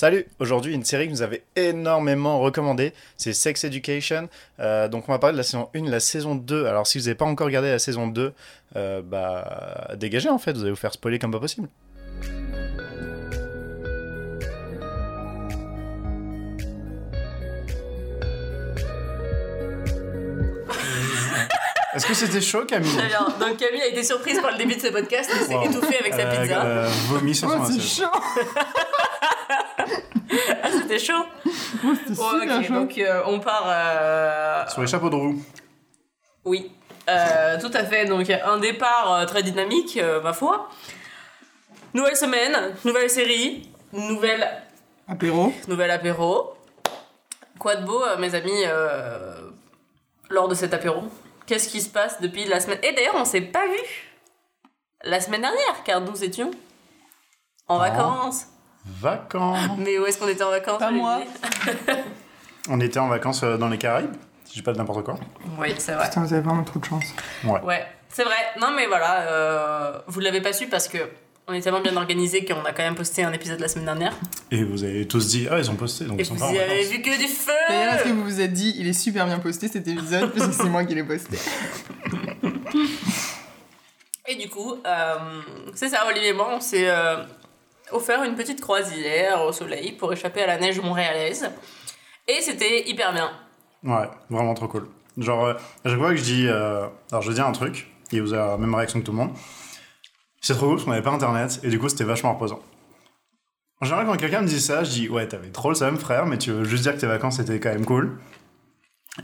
Salut Aujourd'hui, une série que vous avez énormément recommandée, c'est Sex Education. Euh, donc, on va parler de la saison 1, la saison 2. Alors, si vous n'avez pas encore regardé la saison 2, euh, bah, dégagez en fait, vous allez vous faire spoiler comme pas possible. Est-ce que c'était chaud, Camille? Alors, donc Camille a été surprise par le début de ce podcast, il s'est Wow. étouffé avec sa Euh, pizza. euh, vomi sur son Oh, c'est assiette. chaud c'était chaud C'était Bon, super ok, chaud donc euh, on part... euh, Sur les chapeaux de roue. Oui, Euh, tout à fait. Donc un départ euh, très dynamique, euh, ma foi. Nouvelle semaine, nouvelle série, nouvelle, Apéro. nouvel apéro. Quoi de beau, euh, mes amis, euh, lors de cet apéro? Qu'est-ce qui se passe depuis la semaine? Et d'ailleurs, on s'est pas vu la semaine dernière, car nous étions en Ah. vacances. Vacances. Mais où est-ce qu'on était en vacances Pas moi. On était en vacances euh, dans les Caraïbes, si je dis pas de n'importe quoi. Oui, c'est vrai. Putain, vous avez vraiment trop de chance. Ouais. Ouais, c'est vrai. Non, mais voilà, euh, vous l'avez pas su parce que on est tellement bien organisé qu'on a quand même posté un épisode la semaine dernière. Et vous avez tous dit, ah, ils ont posté, donc Et ils sont vous pas en y avez vacances. vu que du D'ailleurs, est-ce que feu vous vous êtes dit, il est super bien posté cet épisode, parce que c'est moi qui l'ai posté. Et du coup, euh, c'est ça, Olivier et moi, on s'est euh, offert une petite croisière au soleil pour échapper à la neige montréalaise. Et c'était hyper bien. Ouais, vraiment trop cool. Genre, euh, à chaque fois que je dis. euh, alors, je dis un truc, et vous avez la même réaction que tout le monde. C'est trop cool parce qu'on n'avait pas internet, et du coup, c'était vachement reposant. En général, quand quelqu'un me dit ça, je dis, ouais, t'avais trop le seum, frère, mais tu veux juste dire que tes vacances étaient quand même cool.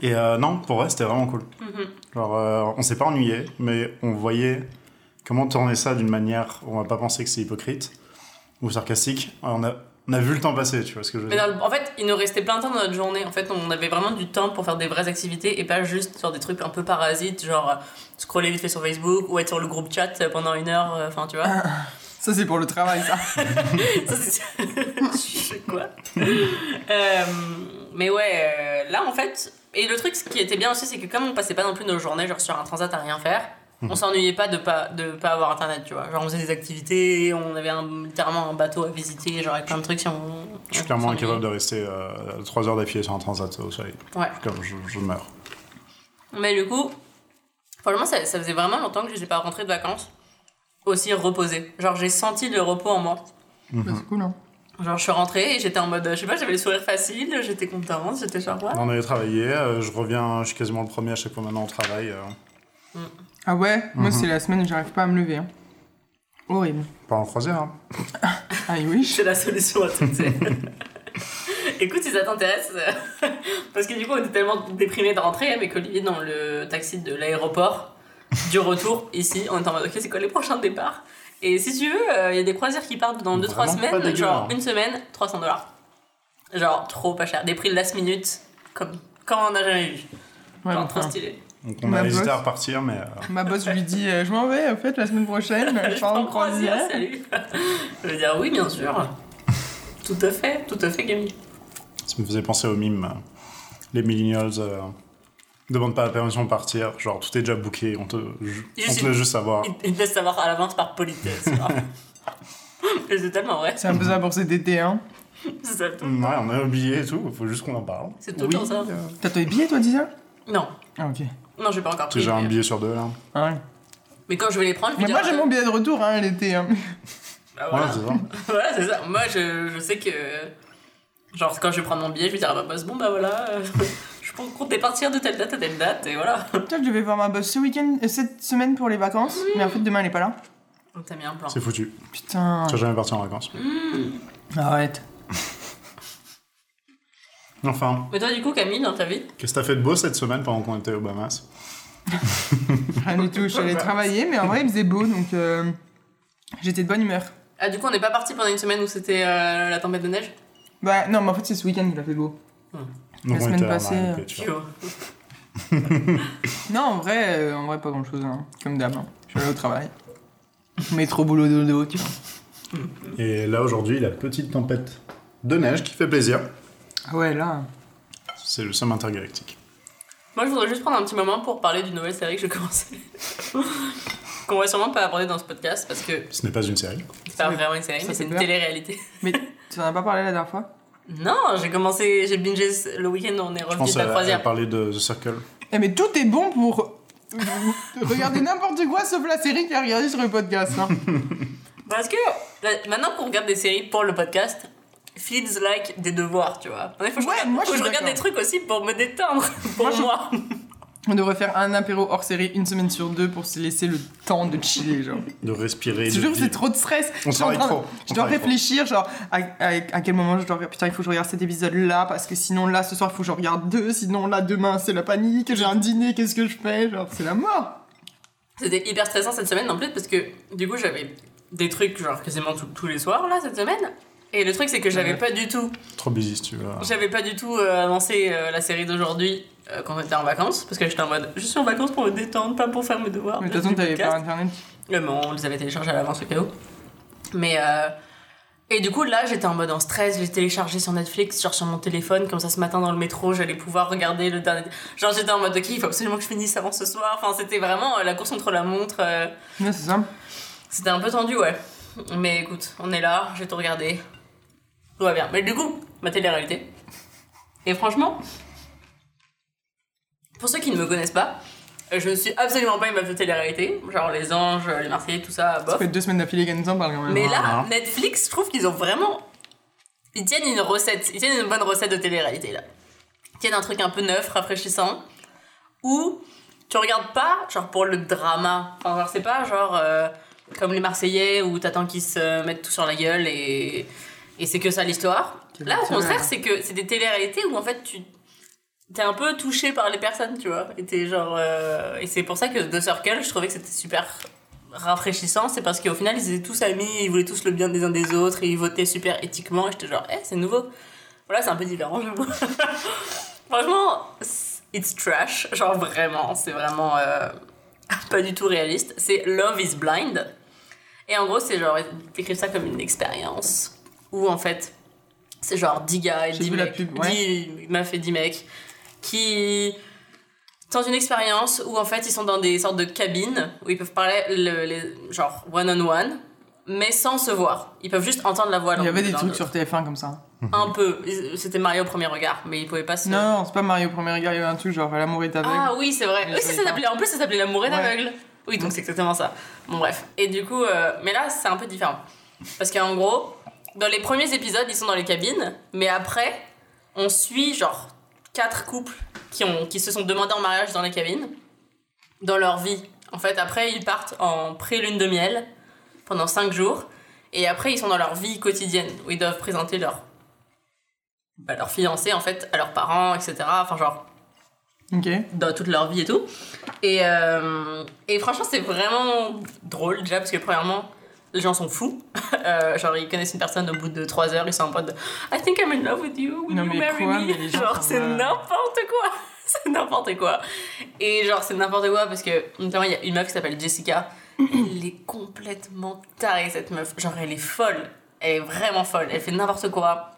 Et euh, non, pour vrai, c'était vraiment cool. Mhm. Genre, euh, on s'est pas ennuyé, mais on voyait comment tourner ça d'une manière où on va pas penser que c'est hypocrite ou sarcastique. On a, on a vu le temps passer, tu vois ce que je veux Mais dire. le- en fait, il nous restait plein de temps dans notre journée. En fait, on avait vraiment du temps pour faire des vraies activités et pas juste sur des trucs un peu parasites, genre euh, scroller vite fait sur Facebook ou être sur le groupe chat pendant une heure. euh, Enfin, tu vois. Ça, c'est pour le travail, ça. Ça, c'est- Je sais quoi? Euh, Mais ouais, euh, là en fait. Et le truc ce qui était bien aussi, c'est que comme on passait pas non plus nos journées genre sur un transat à rien faire. On s'ennuyait pas de pas, de pas avoir internet, tu vois. Genre on faisait des activités, on avait un, littéralement un bateau à visiter, genre avec plein de trucs si on. Je suis clairement incapable de rester 3 heures d'affilée sur un transat au soleil. Ouais. Comme je, je meurs. Mais du coup, franchement, ça, ça faisait vraiment longtemps que je n'étais pas rentrée de vacances aussi reposée. Genre j'ai senti le repos en moi. Bah, c'est cool, hein. Genre je suis rentrée et j'étais en mode, je sais pas, j'avais le sourire facile, j'étais contente, j'étais genre ouais. On avait travaillé, euh, je reviens, je suis quasiment le premier à chaque fois maintenant au travail. euh, Ah ouais? Moi, c'est la semaine où j'arrive pas à me lever. hein. Horrible. pas en croisière. hein. Ah oui C'est la solution à tout. c'est- Écoute, si ça t'intéresse, euh, parce que du coup, on était tellement déprimés de rentrer avec Olivier dans le taxi de l'aéroport du retour ici. On était en mode, ok, c'est quoi les prochains départs? Et si tu veux, euh, il y a des croisières qui partent dans 2-3 Vraiment pas semaines, dégueu, genre hein. une semaine, 300 dollars. Genre trop pas cher. Des prix de last minute, comme quand on n'a jamais vu. Ouais, Genre donc, trop enfin, stylé. Donc on Ma a hésité boss. à repartir, mais euh, Ma boss lui dit, euh, je m'en vais, en fait, la semaine prochaine, je pars en croisière. salut. Je veux dire, oui, bien sûr. Tout à fait, tout à fait, Camille. ça me faisait penser au mime. euh, les millennials euh, demandent pas la permission de partir, genre tout est déjà booké, on te, on te laisse juste savoir. Il, il te laisse savoir à l'avance par politesse. c'est tellement vrai. C'est un peu ça pour cet été, hein. C'est ça, tout. Ouais, on a oublié et tout, faut juste qu'on en parle. C'est tout le temps ça. T'as tes billets, toi, Disa Non, Ah, ok. Non, j'ai pas encore J'ai pris. un mais... billet sur deux là. Ah ouais. mais quand je vais les prendre, je Mais vais moi, dire, j'ai mon billet de retour, hein, l'été. Hein. bah, voilà. Ouais, c'est ça. voilà, c'est ça. Moi, je, je sais que. Genre, quand je vais prendre mon billet, je vais dire à ma boss, bon bah voilà, euh, je comptais partir de telle date à telle date, et voilà. Putain, je devais voir ma boss ce week-end, euh, cette semaine pour les vacances, mais en fait, demain, elle est pas là. Donc t'as mis un plan. C'est foutu. Putain. Tu vas jamais partir en vacances. Arrête. Enfin, Mais toi, du coup, Camille, dans ta vie qu'est-ce que t'as fait de beau cette semaine pendant qu'on était aux Bahamas Rien du tout. Je suis allée travailler, mais en vrai, il faisait beau, donc euh, j'étais de bonne humeur. Ah, du coup, on n'est pas parti pendant une semaine où c'était euh, la tempête de neige Bah, non, mais en fait, c'est ce week-end qu'il a fait beau. Donc La semaine passée, euh. Non, en vrai, euh, en vrai, pas grand-chose, hein. comme d'hab. hein. Je suis allée au travail. Métro, boulot, dodo, tu vois. Et là aujourd'hui, la petite tempête de neige qui fait plaisir. Ah ouais, là. C'est le somme intergalactique. Moi, je voudrais juste prendre un petit moment pour parler d'une nouvelle série que je commençais. Qu'on va sûrement pas aborder dans ce podcast parce que Ce n'est pas une série. c'est pas vraiment une série, Ça mais c'est une télé-réalité. Mais Tu en as pas parlé la dernière fois? Non, j'ai commencé, j'ai bingé le week-end, on est revenu de la croisière. parler de The Circle. Eh mais tout est bon pour regarder n'importe quoi sauf la série qu'il a regardé sur le podcast. Hein. Parce que là, maintenant qu'on regarde des séries pour le podcast, feels like des devoirs, tu vois. Il faut que je Ouais, regarde, moi, je faut je regarde des trucs aussi pour me détendre, pour Moi, je-. On devrait faire un apéro hors série une semaine sur deux pour se laisser le temps de chiller, genre. De respirer. Je c'est trop de stress. On Je suis en travaille train de- trop. Je On dois trop. réfléchir, genre, à, à- à quel moment je dois. Putain, il faut que je regarde cet épisode-là, parce que sinon, là, ce soir, il faut que je regarde deux, sinon, là, demain, c'est la panique, j'ai un dîner, qu'est-ce que je fais Genre, c'est la mort. C'était hyper stressant cette semaine en plus parce que du coup j'avais des trucs genre quasiment tous- tous les soirs là cette semaine. Et le truc c'est que j'avais Ouais. pas du tout, Trop busy si tu veux. j'avais pas du tout euh, annoncé euh, la série d'aujourd'hui euh, quand on était en vacances parce que j'étais en mode je suis en vacances pour me détendre, pas pour faire mes devoirs. Mais de toute façon, t'avais pas internet. Mais on les avait téléchargés à l'avance au cas où. Mais euh, et du coup là j'étais en mode en stress, j'ai téléchargé sur Netflix, genre sur mon téléphone, comme ça ce matin dans le métro j'allais pouvoir regarder le dernier. Genre j'étais en mode ok il faut absolument que je finisse avant ce soir. Enfin c'était vraiment euh, la course contre la montre. euh, Ouais, c'est ça. c'était un peu tendu ouais. Mais écoute on est là, j'ai tout regardé, tout va bien. Mais du coup ma télé-réalité. Et franchement, pour ceux qui ne me connaissent pas, je ne suis absolument pas une meuf de télé-réalité. Genre les anges, les Marseillais, tout ça, bof. Ça fait deux semaines d'affilée qu'elle nous en parle quand même. Mais là, Voilà. Netflix, je trouve qu'ils ont vraiment. Ils tiennent une recette, ils tiennent une bonne recette de télé-réalité là. Ils tiennent un truc un peu neuf, rafraîchissant, où tu regardes pas, genre pour le drama. Enfin, genre, c'est pas genre euh, comme les Marseillais où t'attends qu'ils se mettent tout sur la gueule et, et c'est que ça l'histoire. Là, au contraire, c'est que c'est des télé-réalités où en fait tu. T'es un peu touché par les personnes, tu vois. Et t'es genre. euh, Et c'est pour ça que The Circle, je trouvais que c'était super rafraîchissant. C'est parce qu'au final, ils étaient tous amis, ils voulaient tous le bien des uns des autres, et ils votaient super éthiquement. Et j'étais genre, eh, c'est nouveau. Voilà, c'est un peu différent. Franchement, it's trash. Genre vraiment, c'est vraiment euh, pas du tout réaliste. C'est Love is Blind. Et en gros, c'est genre, écrivent ça comme une expérience où en fait, c'est genre 10 gars et J'ai 10 vu la mecs. pub, ouais. 10 meufs et 10 mecs qui dans une expérience où en fait ils sont dans des sortes de cabines où ils peuvent parler le, les, genre one on one mais sans se voir ils peuvent juste entendre la voix Il y avait de des trucs sur TF1 comme ça. un peu c'était Mario au premier regard mais ils pouvaient pas se Non, non, c'est pas Mario premier regard, il y avait un truc genre l'amour est aveugle. ah oui c'est vrai oui, ça s'appelait en plus ça s'appelait l'amour est Ouais. aveugle oui donc c'est exactement ça bon bref et du coup euh, mais là c'est un peu différent parce qu'en gros dans les premiers épisodes ils sont dans les cabines mais après on suit genre quatre couples qui, ont, qui se sont demandés en mariage dans les cabines, dans leur vie. En fait, après, ils partent en pré-lune de miel pendant cinq jours, et après, ils sont dans leur vie quotidienne, où ils doivent présenter leur, bah, leur fiancé, en fait, à leurs parents, etc. Enfin, genre, Ok. dans toute leur vie et tout. Et, euh, et franchement, c'est vraiment drôle déjà parce que premièrement, les gens sont fous. Euh, genre, ils connaissent une personne au bout de 3 heures, ils sont en mode I think I'm in love with you, will Non, you mais marry quoi, me? mais Genre, c'est n'importe quoi. c'est n'importe quoi. Et genre, c'est n'importe quoi parce que notamment, il y a une meuf qui s'appelle Jessica. Elle est complètement tarée, cette meuf. Genre, elle est folle. Elle est vraiment folle. Elle fait n'importe quoi.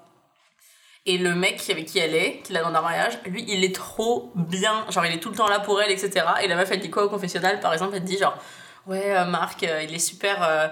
Et le mec avec qui elle est, qui l'a dans leur mariage, lui, il est trop bien. Genre, il est tout le temps là pour elle, etc. Et la meuf, elle dit quoi au confessionnal? Par exemple, elle dit genre, ouais, euh, Marc, euh, il est super, euh,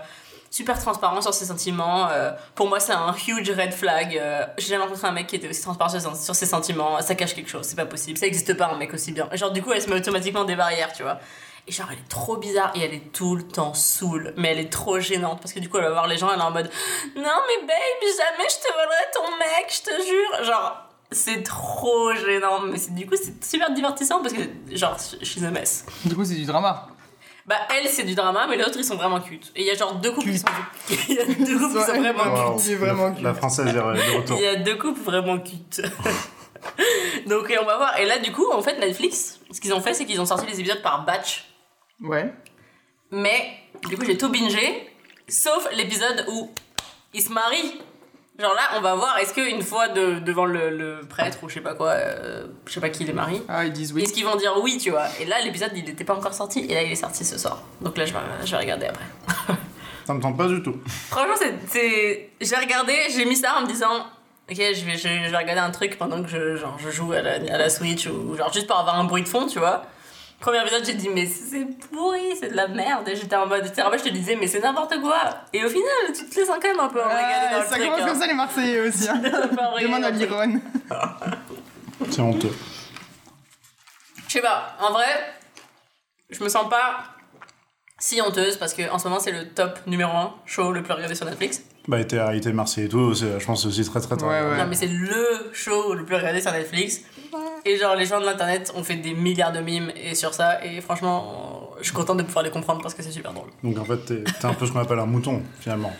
super transparent sur ses sentiments. euh, pour moi, c'est un huge red flag. euh, J'ai jamais rencontré un mec qui était aussi transparent sur, ses- sentiments. Ça cache quelque chose, c'est pas possible. Ça existe pas un mec aussi bien. Genre, du coup, elle se met automatiquement des barrières, tu vois. Et genre, elle est trop bizarre et elle est tout le temps saoule. Mais elle est trop gênante parce que du coup, elle va voir les gens, elle est en mode Non, mais babe, jamais je te volerai ton mec, je te jure. Genre, c'est trop gênant. Mais du coup, c'est super divertissant parce que, genre, she's a mess. Du coup, c'est du drama. Bah, elle, c'est du drama, mais les autres, ils sont vraiment cute. Et il y a genre deux couples qui sont. Il y a deux couples qui sont vraiment Wow. cute. La française est de retour. il y a deux couples vraiment cute. Donc et on va voir. Et là, du coup, en fait, Netflix, ce qu'ils ont fait, c'est qu'ils ont sorti les épisodes par batch. Ouais. Mais du coup, j'ai tout bingé, sauf l'épisode où ils se marient. Genre là, on va voir, est-ce qu'une fois de, devant le, le prêtre ou je sais pas quoi, euh, je sais pas qui les marie, Ah, ils disent oui. est-ce qu'ils vont dire oui, tu vois? Et là, l'épisode, il n'était pas encore sorti, et là, il est sorti ce soir. Donc là, je vais, je vais regarder après. Ça me tente pas du tout. Franchement, c'est, j'ai regardé, j'ai mis ça en me disant, ok, je vais, je, je vais regarder un truc pendant que je, genre, je joue à la, à la Switch ou genre juste pour avoir un bruit de fond, tu vois. Premier épisode, j'ai dit, mais c'est pourri, c'est de la merde. Et j'étais en mode, j'étais en mode, je te disais, mais c'est n'importe quoi. Et au final, tu te laisses quand même un peu regarder dans Ouais, le ça truc. commence hein. comme ça les Marseillais aussi. hein. Un peu embrigadé Demande dans à. Liron. C'est honteux. Je sais pas, en vrai, je me sens pas si honteuse parce que en ce moment, c'est le top numéro 1 show le plus regardé sur Netflix. Bah, été arrêté Marseille et tout, je pense que c'est aussi très très très. Ouais, ouais. Non, mais c'est le show le plus regardé sur Netflix. Et genre, les gens de l'internet ont fait des milliards de mimes et sur ça. Et franchement, je suis contente de pouvoir les comprendre parce que c'est super drôle. Donc en fait, t'es t'es un peu ce qu'on appelle un mouton finalement.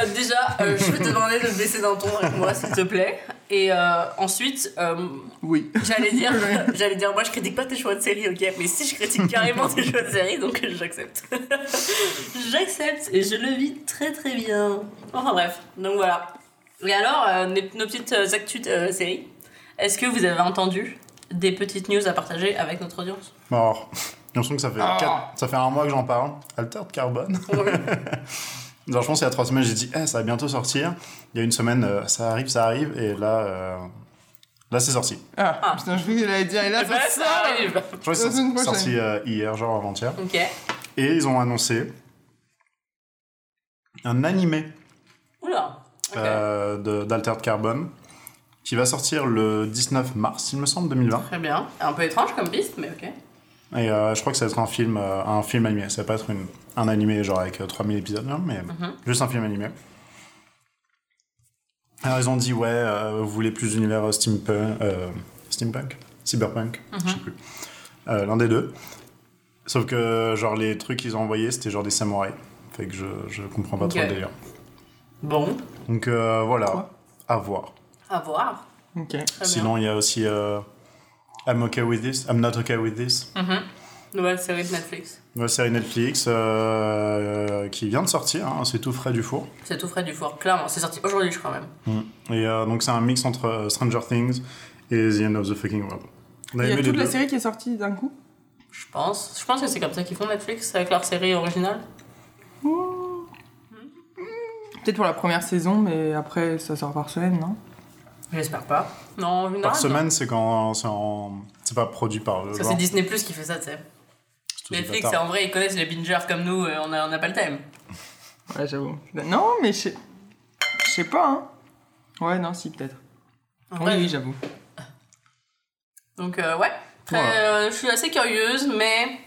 Euh, déjà, euh, je vais te demander de baisser d'un ton avec moi, s'il te plaît. Et euh, ensuite, euh, Oui. j'allais dire, j'allais dire, moi je critique pas tes choix de série, ok? Mais si je critique carrément tes choix de série, donc j'accepte. j'accepte et je le vis très très bien. Enfin bref, donc voilà. Et alors, euh, nos, nos petites euh, actus euh, séries. Est-ce que vous avez entendu des petites news à partager avec notre audience Alors, j'ai l'impression que ça fait, Ah. quatre- ça fait un mois que j'en parle. Alter de carbone. Genre, je pense qu'il y a trois semaines, j'ai dit, eh, ça va bientôt sortir. Il y a une semaine, euh, ça arrive, ça arrive. Et là, euh, là c'est sorti. Ah, Ah. putain, je allait dire. Et là, Eh ben, ça sort. arrive. Je crois que c'est sorti euh, hier, genre avant-hier. Ok. Et ils ont annoncé un animé Oula. Ok. euh, de- d'Alter de Carbone qui va sortir le 19 mars, il me semble, 2020. Très bien. Un peu étrange comme piste, mais ok. Et euh, je crois que ça va être un film, euh, un film animé. Ça va pas être une, un animé genre avec euh, 3000 épisodes, non, mais Mhm. juste un film animé. Alors ils ont dit, ouais, euh, vous voulez plus d'univers euh, steampunk, euh, steampunk? Cyberpunk? Je sais plus. Euh, L'un des deux. Sauf que, genre, les trucs qu'ils ont envoyés, c'était genre des samouraïs. Fait que je, je comprends pas trop le délire. Bon, Donc euh, voilà, Quoi? À voir. À voir. Sinon, il y a aussi euh, I'm okay with this, I'm not okay with this. bien. Mhm. Nouvelle série de Netflix. Une série Netflix euh, euh, qui vient de sortir, hein, c'est tout frais du four. C'est tout frais du four, clairement. C'est sorti aujourd'hui, je crois même. Et euh, donc c'est un mix entre euh, Stranger Things et The End of the Fucking World. Il y a toute la deux. série qui est sortie d'un coup? Je pense. Je pense que c'est comme ça qu'ils font Netflix avec leur série originale. Peut-être pour la première saison, mais après, ça sort par semaine, non? J'espère pas. Non, général, Par non. semaine, c'est quand c'est en... c'est pas produit par le Ça, c'est Disney Plus qui fait ça, tu sais. Netflix, en vrai, ils connaissent les bingers comme nous, et on a, on a pas le time. Ouais, j'avoue. Non, mais je sais- pas, hein. Ouais, non, si, peut-être. Oui, oui, j'avoue. Donc, euh, ouais. Très, Voilà. euh, je suis assez curieuse, mais.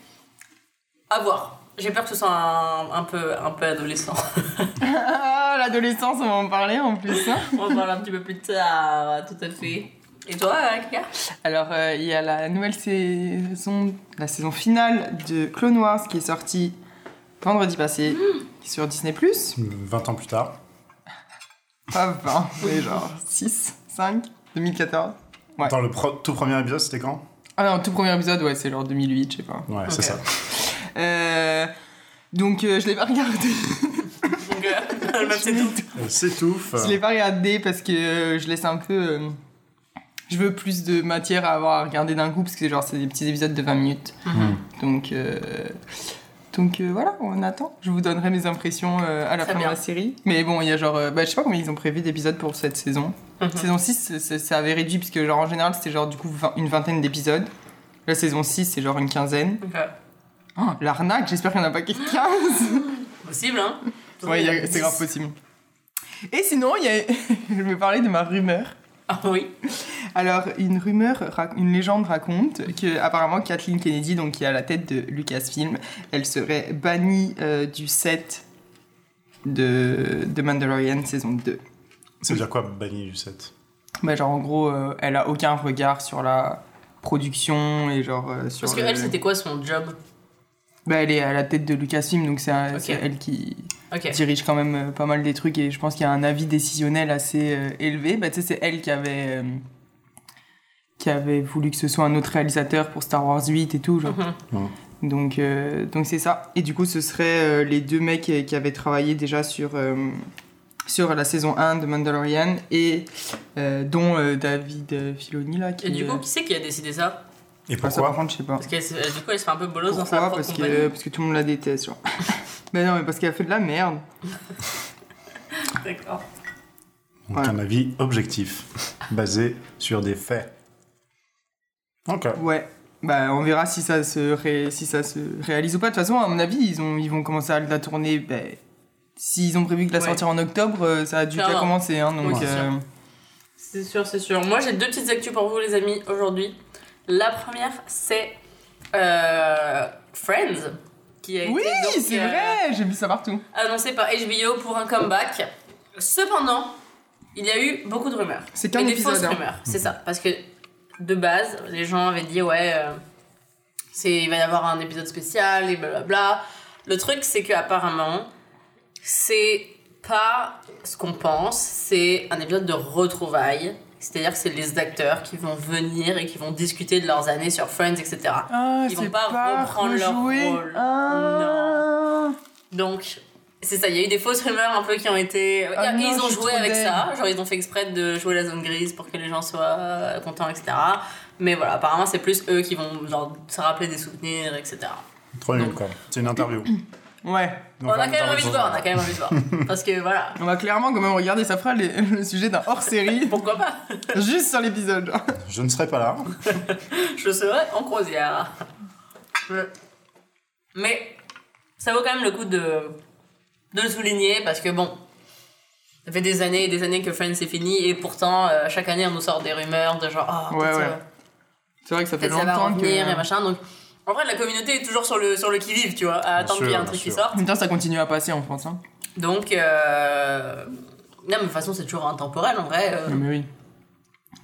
À voir. J'ai peur que ce soit un, un, peu, un peu adolescent. Ah, l'adolescence, on va en parler en plus. hein. on en parle un petit peu plus tard, tout à fait. Et toi, Kika Alors, euh, il y a la nouvelle saison, la saison finale de Clone Wars qui est sortie vendredi passé sur Disney+. 20 ans plus tard. Pas 20, mais genre 6, 5, 2014. Ouais. Attends, le pro- tout premier épisode, c'était quand? Ah non, tout premier épisode, ouais, c'est genre 2008, je sais pas. Ouais, c'est ça. Euh, donc, euh, je l'ai pas regardé. Donc, euh, tout. Elle s'étouffe. Je l'ai pas regardé parce que euh, je laisse un peu. euh, je veux plus de matière à avoir à regarder d'un coup parce que genre c'est des petits épisodes de 20 minutes. Mhm. Donc euh, donc euh, voilà, on attend. Je vous donnerai mes impressions euh, à la Très fin bien. de la série. Mais bon, il y a genre euh, bah, je sais pas combien ils ont prévu d'épisodes pour cette saison. Mhm. Saison 6 c'est- c'est- ça avait réduit parce que genre en général c'était genre du coup une vingtaine d'épisodes. La saison 6 c'est genre une quinzaine. Donc, euh, Oh, l'arnaque, j'espère qu'il n'y en a pas que 15. possible, hein ouais, c'est grave possible. Et sinon, il y a... je vais parler de ma rumeur. Ah oui. Alors, une rumeur, une légende raconte que apparemment Kathleen Kennedy, donc qui est à la tête de Lucasfilm, elle serait bannie euh, du set de, de Mandalorian saison 2. Ça veut dire quoi, banni du set? Bah, genre, en gros, euh, elle a aucun regard sur la production et genre euh, sur. Parce que le- elle, c'était quoi son job? Bah, elle est à la tête de Lucasfilm, donc c'est elle qui dirige quand même euh, pas mal des trucs et je pense qu'il y a un avis décisionnel assez euh, élevé. Bah, tu sais, c'est elle qui avait. euh, qui avait voulu que ce soit un autre réalisateur pour Star Wars 8 et tout, genre. Mhm. Donc, euh, donc c'est ça. Et du coup, ce seraient euh, les deux mecs qui, qui avaient travaillé déjà sur, euh, sur la saison 1 de Mandalorian et euh, dont euh, David Filoni là. Qui, Et du coup, euh, qui c'est qui a décidé ça? Et ah, ça, par pourquoi contre, je sais pas. Parce que euh, du coup, elle se fait un peu bolos dans sa Pourquoi propre parce compagnie. que, parce que tout le monde la déteste. Genre. mais non, mais parce qu'elle a fait de la merde. D'accord. Donc Voilà. un avis objectif, basé sur des faits. Ok. Ouais. Bah, on verra si ça se, ré- si ça se réalise ou pas. De toute façon, à mon avis, ils, ont, ils vont commencer à la tourner. bah, S'ils ont prévu de la Ouais. sortir en octobre, euh, ça a dû déjà commencer. Hein, donc, Oui, c'est sûr. euh, C'est sûr, c'est sûr. Moi, j'ai deux petites actus pour vous, les amis, aujourd'hui. La première, c'est euh, Friends, qui a Oui, c'est euh, vrai, j'ai vu ça partout. annoncé par HBO pour un comeback. Cependant, il y a eu beaucoup de rumeurs. C'est qu'un Et des épisode, fausses hein. rumeurs, c'est ça. Parce que de base, les gens avaient dit ouais, euh, c'est il va y avoir un épisode spécial et blablabla. Le truc, c'est que apparemment, c'est pas ce qu'on pense. C'est un épisode de retrouvailles. C'est-à-dire que c'est les acteurs qui vont venir et qui vont discuter de leurs années sur Friends, etc. Ah, Ils vont c'est pas reprendre leur rôle. Ah. Donc, c'est ça, il y a eu des fausses rumeurs un peu qui ont été. Ah non, ils ont joué avec ça, genre ils ont fait exprès de jouer la zone grise pour que les gens soient euh, contents, etc. Mais voilà, apparemment c'est plus eux qui vont genre, se rappeler des souvenirs, etc. Trop nul, Donc- quoi. C'est une interview. Ouais. Donc, on a quand même envie de voir, on a quand même envie de voir. Parce que voilà, On va clairement quand même regarder, ça fera les- le sujet d'un hors-série, pourquoi pas? Juste sur l'épisode. Je ne serai pas là. Je serai en croisière. Mais ça vaut quand même le coup de, de le souligner parce que bon, ça fait des années et des années que Friends c'est fini et pourtant euh, chaque année on nous sort des rumeurs de genre ah Ouais, ouais. euh, C'est vrai que ça fait peut-être ça va longtemps revenir que... et machin donc en vrai la communauté est toujours sur le sur le qui vive tu vois à attendre qu'il y ait un truc qui sorte En même temps, ça continue à passer en France. Hein. donc euh... non mais de toute façon c'est toujours intemporel en vrai euh, Non, mais oui.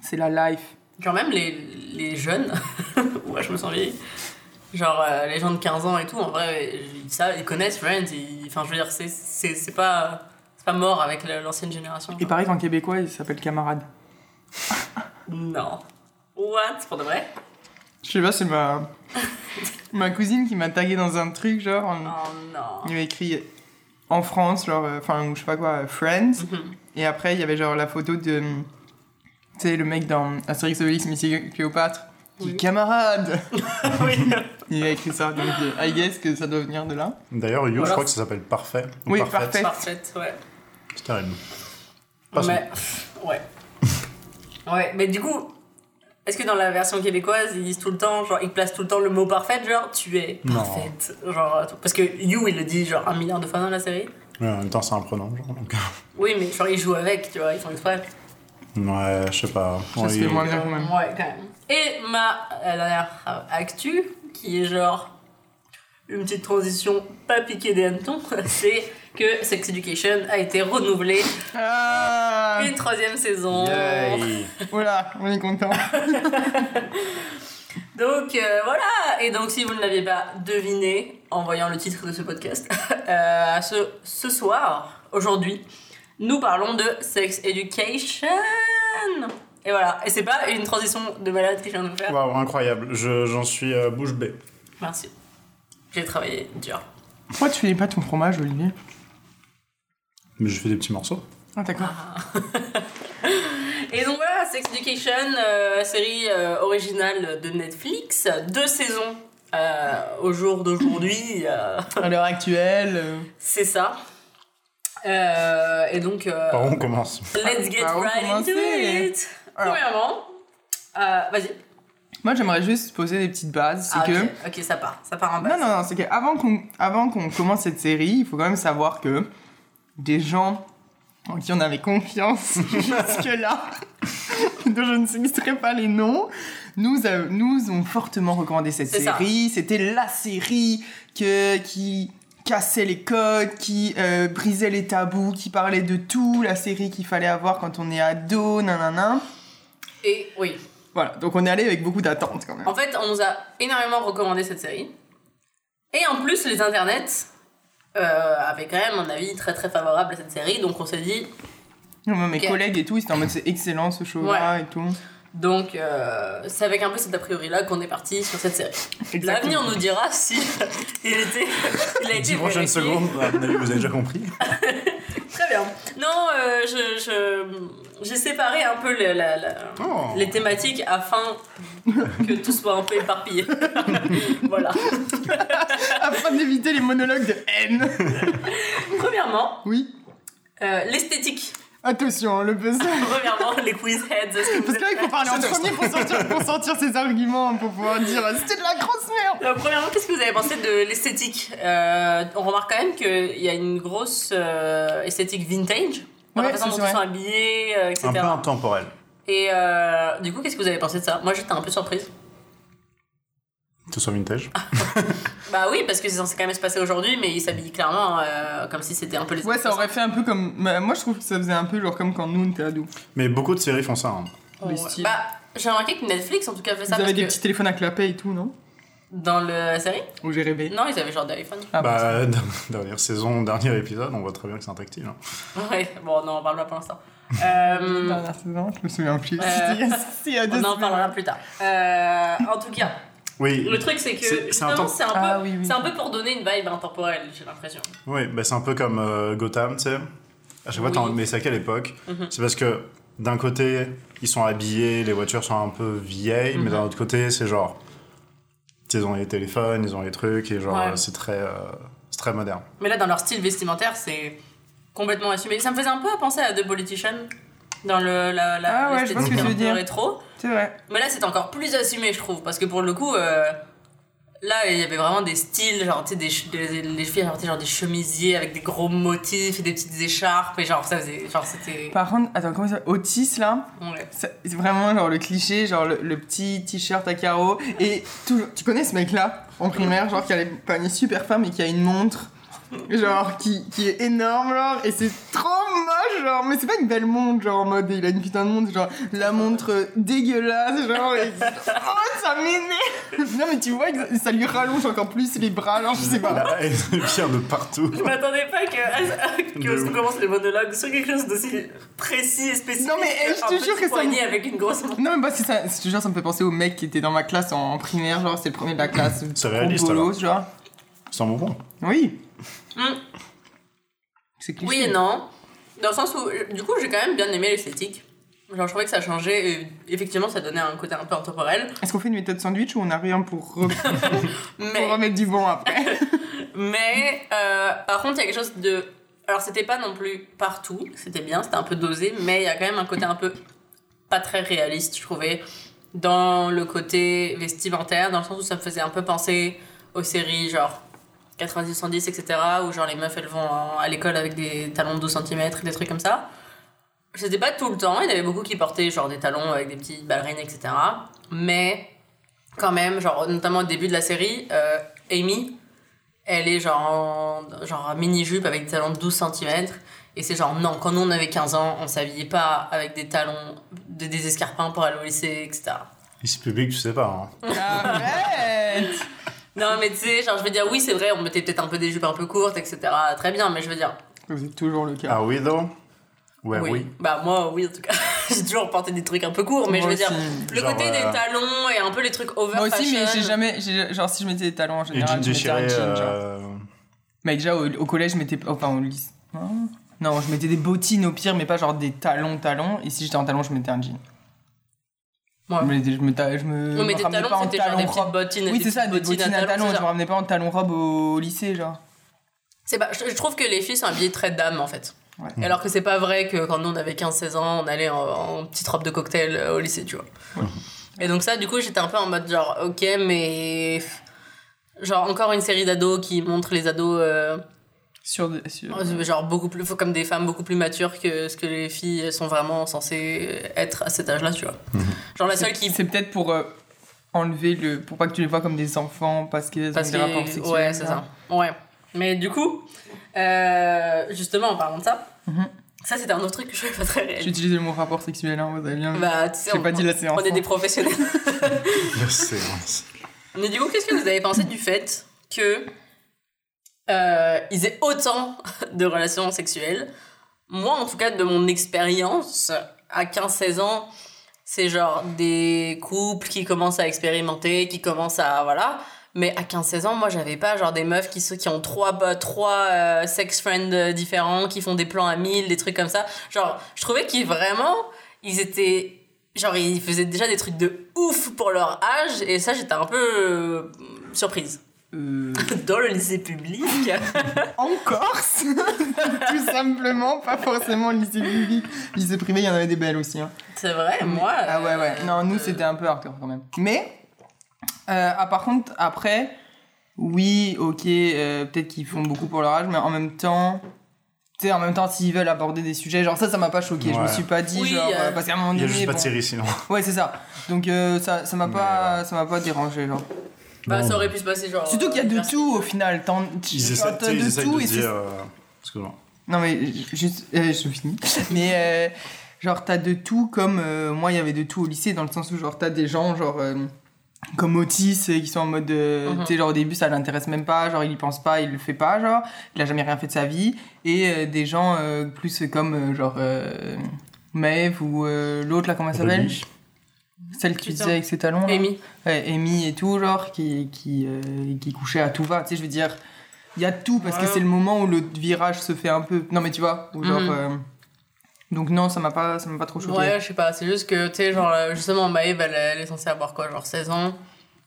C'est la life. Genre même les, les jeunes, ouais je me sens vieille, genre euh, les gens de 15 ans et tout, en vrai, ils, savent, ils connaissent Friends, ils- enfin je veux dire, c'est- c'est c'est pas, c'est pas mort avec la- l'ancienne génération. Il paraît qu'en québécois, il s'appelle camarade. Non. What? Pour de vrai? Je sais pas, c'est ma... ma cousine qui m'a tagué dans un truc, genre... en- Oh non. Il avait écrit en France, genre, euh, enfin, ou je sais pas quoi, Friends. Mhm. Et après, il y avait genre la photo de. Tu sais, le mec dans Astérix Obélix, Missy Cléopâtre, qui Oui. camarade oui. Il a écrit ça, donc euh, I guess que ça doit venir de là. D'ailleurs, You, Voilà. je crois que ça s'appelle Parfait. ou Oui. Parfait. Parfaite, ouais. C'est terrible. Mais, ouais. Ouais, mais du coup, est-ce que dans la version québécoise, ils disent tout le temps, genre, ils placent tout le temps le mot parfaite, genre, tu es Non. parfaite. Genre, tout- parce que You, il le dit genre un milliard de fois dans la série. Ouais, en même temps, c'est un pronom. Genre, donc... Oui, mais genre, ils jouent avec, tu vois, ils font exprès. Ouais, je sais pas. Ça se fait moins bien quand même. Ouais, quand même. Et ma euh, dernière euh, actu, qui est genre une petite transition pas piquée des hannetons, c'est que Sex Education a été renouvelé Ah une troisième saison. Yay. Voilà, on est content. Donc euh, voilà, et donc si vous ne l'aviez pas deviné en voyant le titre de ce podcast, euh, ce, ce soir, aujourd'hui, nous parlons de Sex Education. Et voilà, et c'est pas une transition de malade que je viens de vous faire. Waouh, incroyable. Je- J'en suis euh, bouche bée. Merci. J'ai travaillé dur. Pourquoi tu fais pas ton fromage, Olivier? Mais je fais des petits morceaux. Ah, d'accord. Et donc voilà, Sex Education, euh, série euh, originale de Netflix, deux saisons euh, au jour d'aujourd'hui, euh, À l'heure actuelle. c'est ça. Euh, et donc, euh, Par où on commence? let's get Par right into it. Alors. Premièrement, euh, vas-y. Moi, j'aimerais juste poser des petites bases. C'est Ah, que. ok, ok, ça part, ça part en bas. Non, non, non, c'est qu'avant qu'on avant qu'on commence cette série, il faut quand même savoir que des gens en qui on avait confiance jusque-là, dont je ne citerai pas les noms, nous, a- nous ont fortement recommandé cette série. C'était la série que, qui cassait les codes, qui euh, brisait les tabous, qui parlait de tout, la série qu'il fallait avoir quand on est ado, nanana. Et oui, Voilà, donc on est allé avec beaucoup d'attentes quand même. en fait, on nous a énormément recommandé cette série. Et en plus, les internets euh, avaient quand même un avis très très favorable à cette série, donc on s'est dit, Moi, mes collègues et tout, ils étaient en mode c'est excellent ce show-là et tout. Donc, euh, c'est avec un peu cet a priori-là qu'on est parti sur cette série. L'avenir nous dira si il, était, il a été 10 prochaines vérifié. secondes, à mon avis, vous avez déjà compris. Très bien. Non, euh, je, je- j'ai séparé un peu le- la- la- Oh. les thématiques afin que tout soit un peu éparpillé. voilà. Afin d'éviter les monologues de haine. Premièrement, Oui. euh, l'esthétique Attention, le buzz. Premièrement, les quiz heads. Que Parce que là, il faut parler en premier pour sortir, pour sortir ses arguments, pour pouvoir dire c'était de la grosse merde. Euh, premièrement, qu'est-ce que vous avez pensé de l'esthétique Euh, On remarque quand même qu'il y a une grosse euh, esthétique vintage. Dans Ouais, la façon dont ils sont habillés, euh, etc. Un peu intemporel. Et euh, du coup, qu'est-ce que vous avez pensé de ça? Moi, j'étais un peu surprise. Tout soit vintage. Bah oui, parce que c'est censé quand même se passer aujourd'hui, mais ils s'habillent clairement euh, comme si c'était un peu les Ouais, ça aurait fait un peu comme. bah, moi, je trouve que ça faisait un peu genre comme quand nous on était ados. Mais beaucoup de séries font ça. hein. Styles. Bah, j'ai remarqué que Netflix, en tout cas, fait ça avez parce des que petits téléphones à clapet et tout, non? Dans la série, Où j'ai rêvé. non, ils avaient genre des iPhones. Ah, bah, bah, dernière saison, dernier épisode, on voit très bien que c'est un tactile. hein. Ouais, bon, non, on parle pas pour l'instant. Euh, Dernière saison, je me souviens plus. Euh, il il a deux on en parlera plus tard. Euh, en tout cas, Oui, le truc c'est que C'est- un, peu, Ah oui, oui. c'est un peu pour donner une vibe intemporelle, j'ai l'impression. oui bah, c'est un peu comme euh, Gotham, tu sais. À chaque fois, mais c'est à quelle époque Mhm. C'est parce que d'un côté, ils sont habillés, les voitures sont un peu vieilles, mais Mhm. d'un autre côté, c'est genre. Ils ont les téléphones, ils ont les trucs, et genre, Ouais. c'est très, euh, c'est très moderne. Mais là, dans leur style vestimentaire, c'est complètement assumé. Ça me faisait un peu penser à The Politician dans le, la, la Ah ouais, je vois ce que tu veux dire. rétro. C'est vrai. Mais là, c'est encore plus assumé, je trouve, parce que pour le coup, euh, là, il y avait vraiment des styles, genre, tu sais, des, les filles avaient genre des chemisiers avec des gros motifs et des petites écharpes, et genre, ça faisait, genre, c'était... Par contre, attends, comment ça Otis là? Ouais. C'est vraiment genre le cliché, genre le, le petit t-shirt à carreaux. Et toujours, tu connais ce mec-là en primaire, genre qui a les paniers super femmes et qui a une montre, genre qui, qui est énorme, genre, et c'est trop moche, genre, mais c'est pas une belle montre, genre en mode il a une putain de montre, genre la montre dégueulasse, genre, et, oh ça m'énerve! Non, mais tu vois, que ça lui rallonge encore plus les bras, genre, je sais pas. La haine vient de partout. Je m'attendais pas que, que ouf. commence les monologues sur quelque chose d'aussi précis et spécifique. Non, mais, eh, je te jure que ça me- avec une grosse montre. Non, mais parce que ça, je te jure, ça me fait penser au mec qui était dans ma classe en, primaire, genre, c'est le premier de la classe. C'est réaliste, bolos, genre. C'est un bon point. Oui. Hmm. C'est cliché. Oui et non. Dans le sens où, du coup, j'ai quand même bien aimé l'esthétique. Genre, je trouvais que ça changeait et effectivement, ça donnait un côté un peu intemporel. Est-ce qu'on fait une méthode sandwich ou on a rien pour, re- Mais, pour remettre du bon après mais euh, par contre, il y a quelque chose de. Alors, c'était pas non plus partout, c'était bien, c'était un peu dosé, mais il y a quand même un côté un peu pas très réaliste, je trouvais, dans le côté vestimentaire, dans le sens où ça me faisait un peu penser aux séries genre 90-110, etc., où genre les meufs elles vont à l'école avec des talons de 12 cm des trucs comme ça. C'était pas tout le temps, il y en avait beaucoup qui portaient genre des talons avec des petites ballerines, etc. Mais quand même, genre notamment au début de la série, euh, Amy, elle est genre en genre mini-jupe avec des talons de 12 cm. Et c'est genre, non, quand nous on avait 15 ans, on s'habillait pas avec des talons, de, des escarpins pour aller au lycée, etc. Ici, public, tu sais pas. Hein. Arrête Non, mais tu sais, genre, je veux dire, oui, c'est vrai, on mettait peut-être un peu des jupes un peu courtes, etc. Très bien, mais je veux dire, C'est toujours le cas. Ah oui, though Ouais, oui. Bah, moi, oui, en tout cas. J'ai toujours porté des trucs un peu courts, mais Moi je veux dire, le Genre, côté euh, des talons et un peu les trucs over Moi aussi, mais j'ai jamais. j'ai- Genre, si je mettais des talons en général, jeans je mettais un jean. Genre. euh, Mais déjà, au, au collège, je mettais. Enfin, au lycée. Non, Non, je mettais des bottines au pire, mais pas genre des talons, talons. Et si j'étais en talons, je mettais un jean. Ouais. Je me, je me, je me ramenais talons, pas en c'était genre des talons petites bottines. Oui, c'est ça, des petites bottines à talons. c'est Je me ramenais pas en talons robe au lycée, genre. C'est pas, je, je trouve que les filles sont habillées très dames en fait. Ouais. Alors que c'est pas vrai que quand nous on avait 15-16 ans, on allait en, en petite robe de cocktail euh, au lycée, tu vois. Et donc ça, du coup, j'étais un peu en mode genre, ok, mais. Genre encore une série d'ados qui montre les ados euh, Sur, sur... genre beaucoup plus comme des femmes beaucoup plus matures que ce que les filles sont vraiment censées être à cet âge-là, tu vois. Genre la seule qui C'est peut-être pour euh, enlever le. pour pas que tu les vois comme des enfants parce qu'ils ont Parce des que- rapports sexuels. Ouais, c'est ça. Ouais. Mais du coup, euh, justement, en parlant de ça, Mhm. ça c'était un autre truc que je trouvais pas très réel. utilisé le mot rapport sexuel, hein, vous avez bien. Bah, tu sais, on, pas dit la séance. on est hein. des professionnels. La séance. Mais du coup, qu'est-ce que vous avez pensé du fait que euh, ils aient autant de relations sexuelles Moi, en tout cas, de mon expérience, à 15-16 ans, c'est genre des couples qui commencent à expérimenter, qui commencent à. Voilà. Mais à 15-16 ans, moi, j'avais pas genre des meufs qui, ont trois, trois euh, sex friends euh, différents, qui font des plans à 1000, des trucs comme ça. Genre, je trouvais qu'ils vraiment. Ils étaient. Genre, ils faisaient déjà des trucs de ouf pour leur âge, et ça, j'étais un peu surprise. Euh, Dans le lycée public. en Corse, tout simplement, pas forcément lycée public. Lycée privé, il y en avait des belles aussi. Hein. C'est vrai, moi. Ah ouais, ouais. Non, nous, euh, c'était un peu hardcore quand même. Mais, euh, ah, par contre, après, oui, ok, euh, peut-être qu'ils font beaucoup pour leur âge, mais en même temps, tu sais, en même temps, s'ils veulent aborder des sujets, genre ça, ça m'a pas choqué. Je me Ouais. suis pas dit, Oui, genre, euh, parce qu'à un moment Il y a donné. juste pas de série sinon. Ouais, c'est ça. Donc, euh, ça ça m'a pas, ça m'a pas dérangé, genre. Bah, ça aurait pu se passer genre. Surtout qu'il y a de tout au final. T'en- Ils essaient, t'as ils de essayent tout de et c'est dire. euh, Excuse-moi. Non, mais juste, euh, je finis. mais euh, genre, t'as de tout comme. euh, moi, il y avait de tout au lycée, dans le sens où, genre, t'as des gens, genre. euh, comme Otis, euh, qui sont en mode. euh, Mhm. Tu sais, genre, au début, ça l'intéresse même pas, genre, il y pense pas, il le fait pas, genre, il a jamais rien fait de sa vie. Et euh, des gens euh, plus comme, euh, genre. Euh, Maeve ou euh, l'autre, là, comment elle s'appelle? Ruby. Celle que tu disais avec ses talons. là. Amy. Ouais, Amy et tout, genre, qui, qui, euh, qui couchait à tout va. Tu sais, je veux dire, il y a tout parce que c'est le moment où le virage se fait un peu. Non, mais tu vois, où genre. Mhm. euh, Donc, non, ça m'a pas, ça m'a pas trop choqué. Ouais, je sais pas, c'est juste que, tu sais, genre, euh, justement, Maëve, elle, elle est censée avoir quoi, genre 16 ans?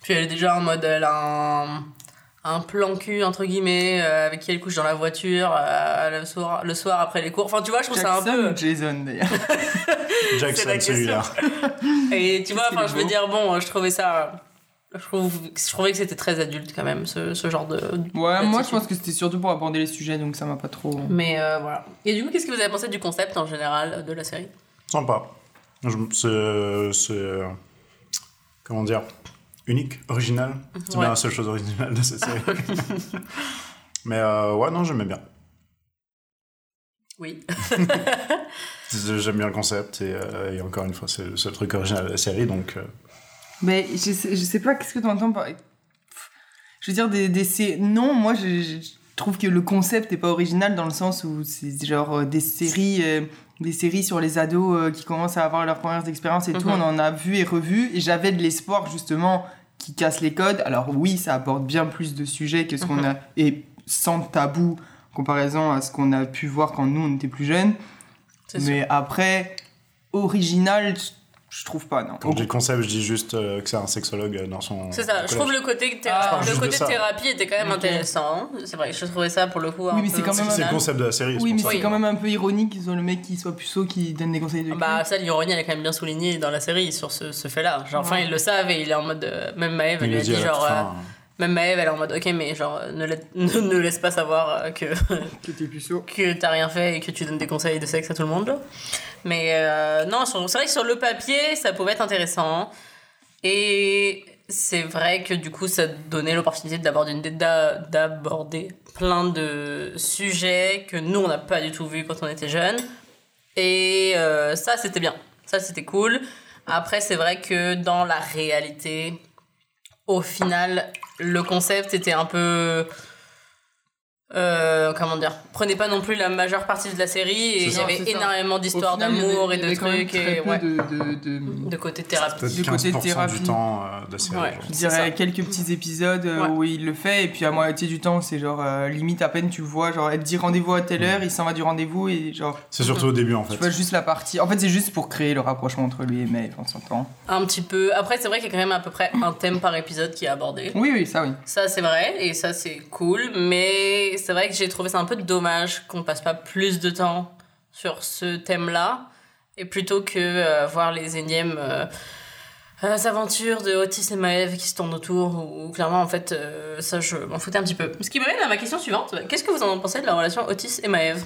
Puis elle est déjà en mode, elle a un, un plan cul, entre guillemets, euh, avec qui elle couche dans la voiture euh, le, soir, le soir après les cours. Enfin, tu vois, je trouve ça un Jackson peu. ou Jason d'ailleurs. C'est Jackson, la question. celui-là. Et tu vois, enfin, je veux dire, bon, je trouvais ça. Je, trouve, je trouvais que c'était très adulte quand même, ce, ce genre de. Ouais, moi je pense que c'était surtout pour aborder les sujets, donc ça m'a pas trop. Mais euh, voilà. Et du coup, qu'est-ce que vous avez pensé du concept en général de la série? Sympa. Je- C'est. Comment dire? Unique, original. C'est Ouais. bien la seule chose originale de cette série. Mais euh, ouais, non, j'aimais bien. Oui. J'aime bien le concept et, euh, et encore une fois, c'est le seul truc original de la série donc. euh, Mais je sais, je sais pas, qu'est-ce que tu entends par. Je veux dire, des, des sé- Non, moi je, je trouve que le concept est pas original dans le sens où c'est genre euh, des séries. euh, des séries sur les ados euh, qui commencent à avoir leurs premières expériences et tout, Mhm. on en a vu et revu, et j'avais de l'espoir justement qui casse les codes. Alors oui, ça apporte bien plus de sujets que ce qu'on Mhm. a, et sans tabou, en comparaison à ce qu'on a pu voir quand nous on était plus jeunes. Sûr. Mais après, original, je- trouve pas, non. Quand je dis concept, je dis juste euh, que c'est un sexologue dans son. C'est ça, je trouve le côté, Ah, le côté thérapie était quand même intéressant. C'est vrai, je trouvais ça pour le coup. Oui, un mais peu c'est quand même C'est le concept de la série. Oui, mais c'est quand même un peu ironique qu'ils ont le mec qui soit puceau qui donne des conseils de cul. Bah, ça, l'ironie, elle est quand même bien soulignée dans la série sur ce, ce fait-là. Genre, enfin, ils le savent et il est en mode. euh, même elle Il lui a dit genre. fin, euh, même Maëve, elle est en mode, ok, mais genre, ne, la- ne, ne laisse pas savoir euh, que, que t'es puceau. que t'as rien fait et que tu donnes des conseils de sexe à tout le monde. Mais euh, non, c'est vrai que sur le papier, ça pouvait être intéressant. Et c'est vrai que du coup, ça donnait l'opportunité d'aborder plein de sujets que nous, on n'a pas du tout vu quand on était jeunes. Et euh, ça, c'était bien. Ça, c'était cool. Après, c'est vrai que dans la réalité, au final, le concept était un peu. Euh, comment dire Prenez pas non plus la majeure partie de la série et il y avait énormément d'histoires d'amour et de trucs et ouais, de, de, de- de côté thérapie. Du côté 15% thérapie. du temps euh, de la série. Ouais. Je dirais quelques petits épisodes euh, Ouais. où il le fait et puis à moitié du temps c'est genre euh, limite à peine tu le vois genre elle te dit rendez-vous à telle heure il s'en va du rendez-vous et genre C'est surtout au début en fait. tu vois juste la partie en fait c'est juste pour créer le rapprochement entre lui et Maeve on s'entend Un petit peu. Après, c'est vrai qu'il y a quand même à peu près un thème par épisode qui est abordé. oui oui ça oui Ça, c'est vrai, et ça, c'est cool, mais c'est vrai que j'ai trouvé ça un peu dommage qu'on passe pas plus de temps sur ce thème-là, et plutôt que euh, voir les énièmes euh, euh, aventures de Otis et Maeve qui se tournent autour, ou clairement, en fait, euh, ça, je m'en foutais un petit peu. Ce qui m'amène à ma question suivante. Qu'est-ce que vous en pensez de la relation Otis et Maeve?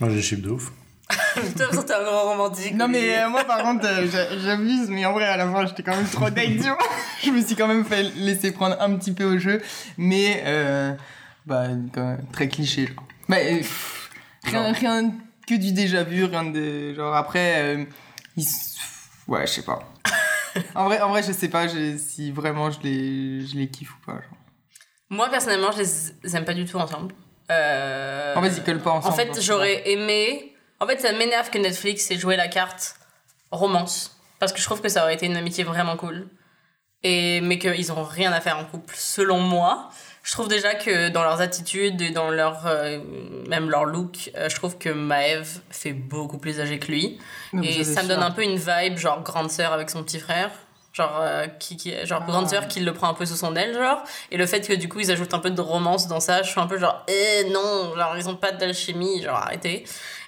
Moi j'ai chip de ouf. Putain, t'es un grand romantique. non mais euh, moi par contre euh, j'a- j'abuse mais en vrai à la fin j'étais quand même trop vois. je me suis quand même fait laisser prendre un petit peu au jeu mais euh, bah quand même, très cliché genre mais pff, rien, rien que du déjà vu rien de genre après euh, ils s- ouais je sais pas en vrai en vrai je sais pas je- si vraiment je les je les kiffe ou pas genre. Moi, personnellement, je les aime pas du tout ensemble. Euh, en fait ils collent pas ensemble En fait, donc, j'aurais aimé. En fait, ça m'énerve que Netflix ait joué la carte romance. Parce que je trouve que ça aurait été une amitié vraiment cool. Et, mais qu'ils ont rien à faire en couple, selon moi. Je trouve déjà que dans leurs attitudes et dans leur. euh, même leur look, euh, je trouve que Maeve fait beaucoup plus âgée que lui. Et ça me donne sûr. un peu une vibe, genre grande sœur avec son petit frère. Genre, euh, qui, qui, genre Ah. grande sœur qui le prend un peu sous son aile, genre. Et le fait que du coup, ils ajoutent un peu de romance dans ça, je suis un peu genre, eh non, genre, ils ont pas d'alchimie, genre, arrêtez.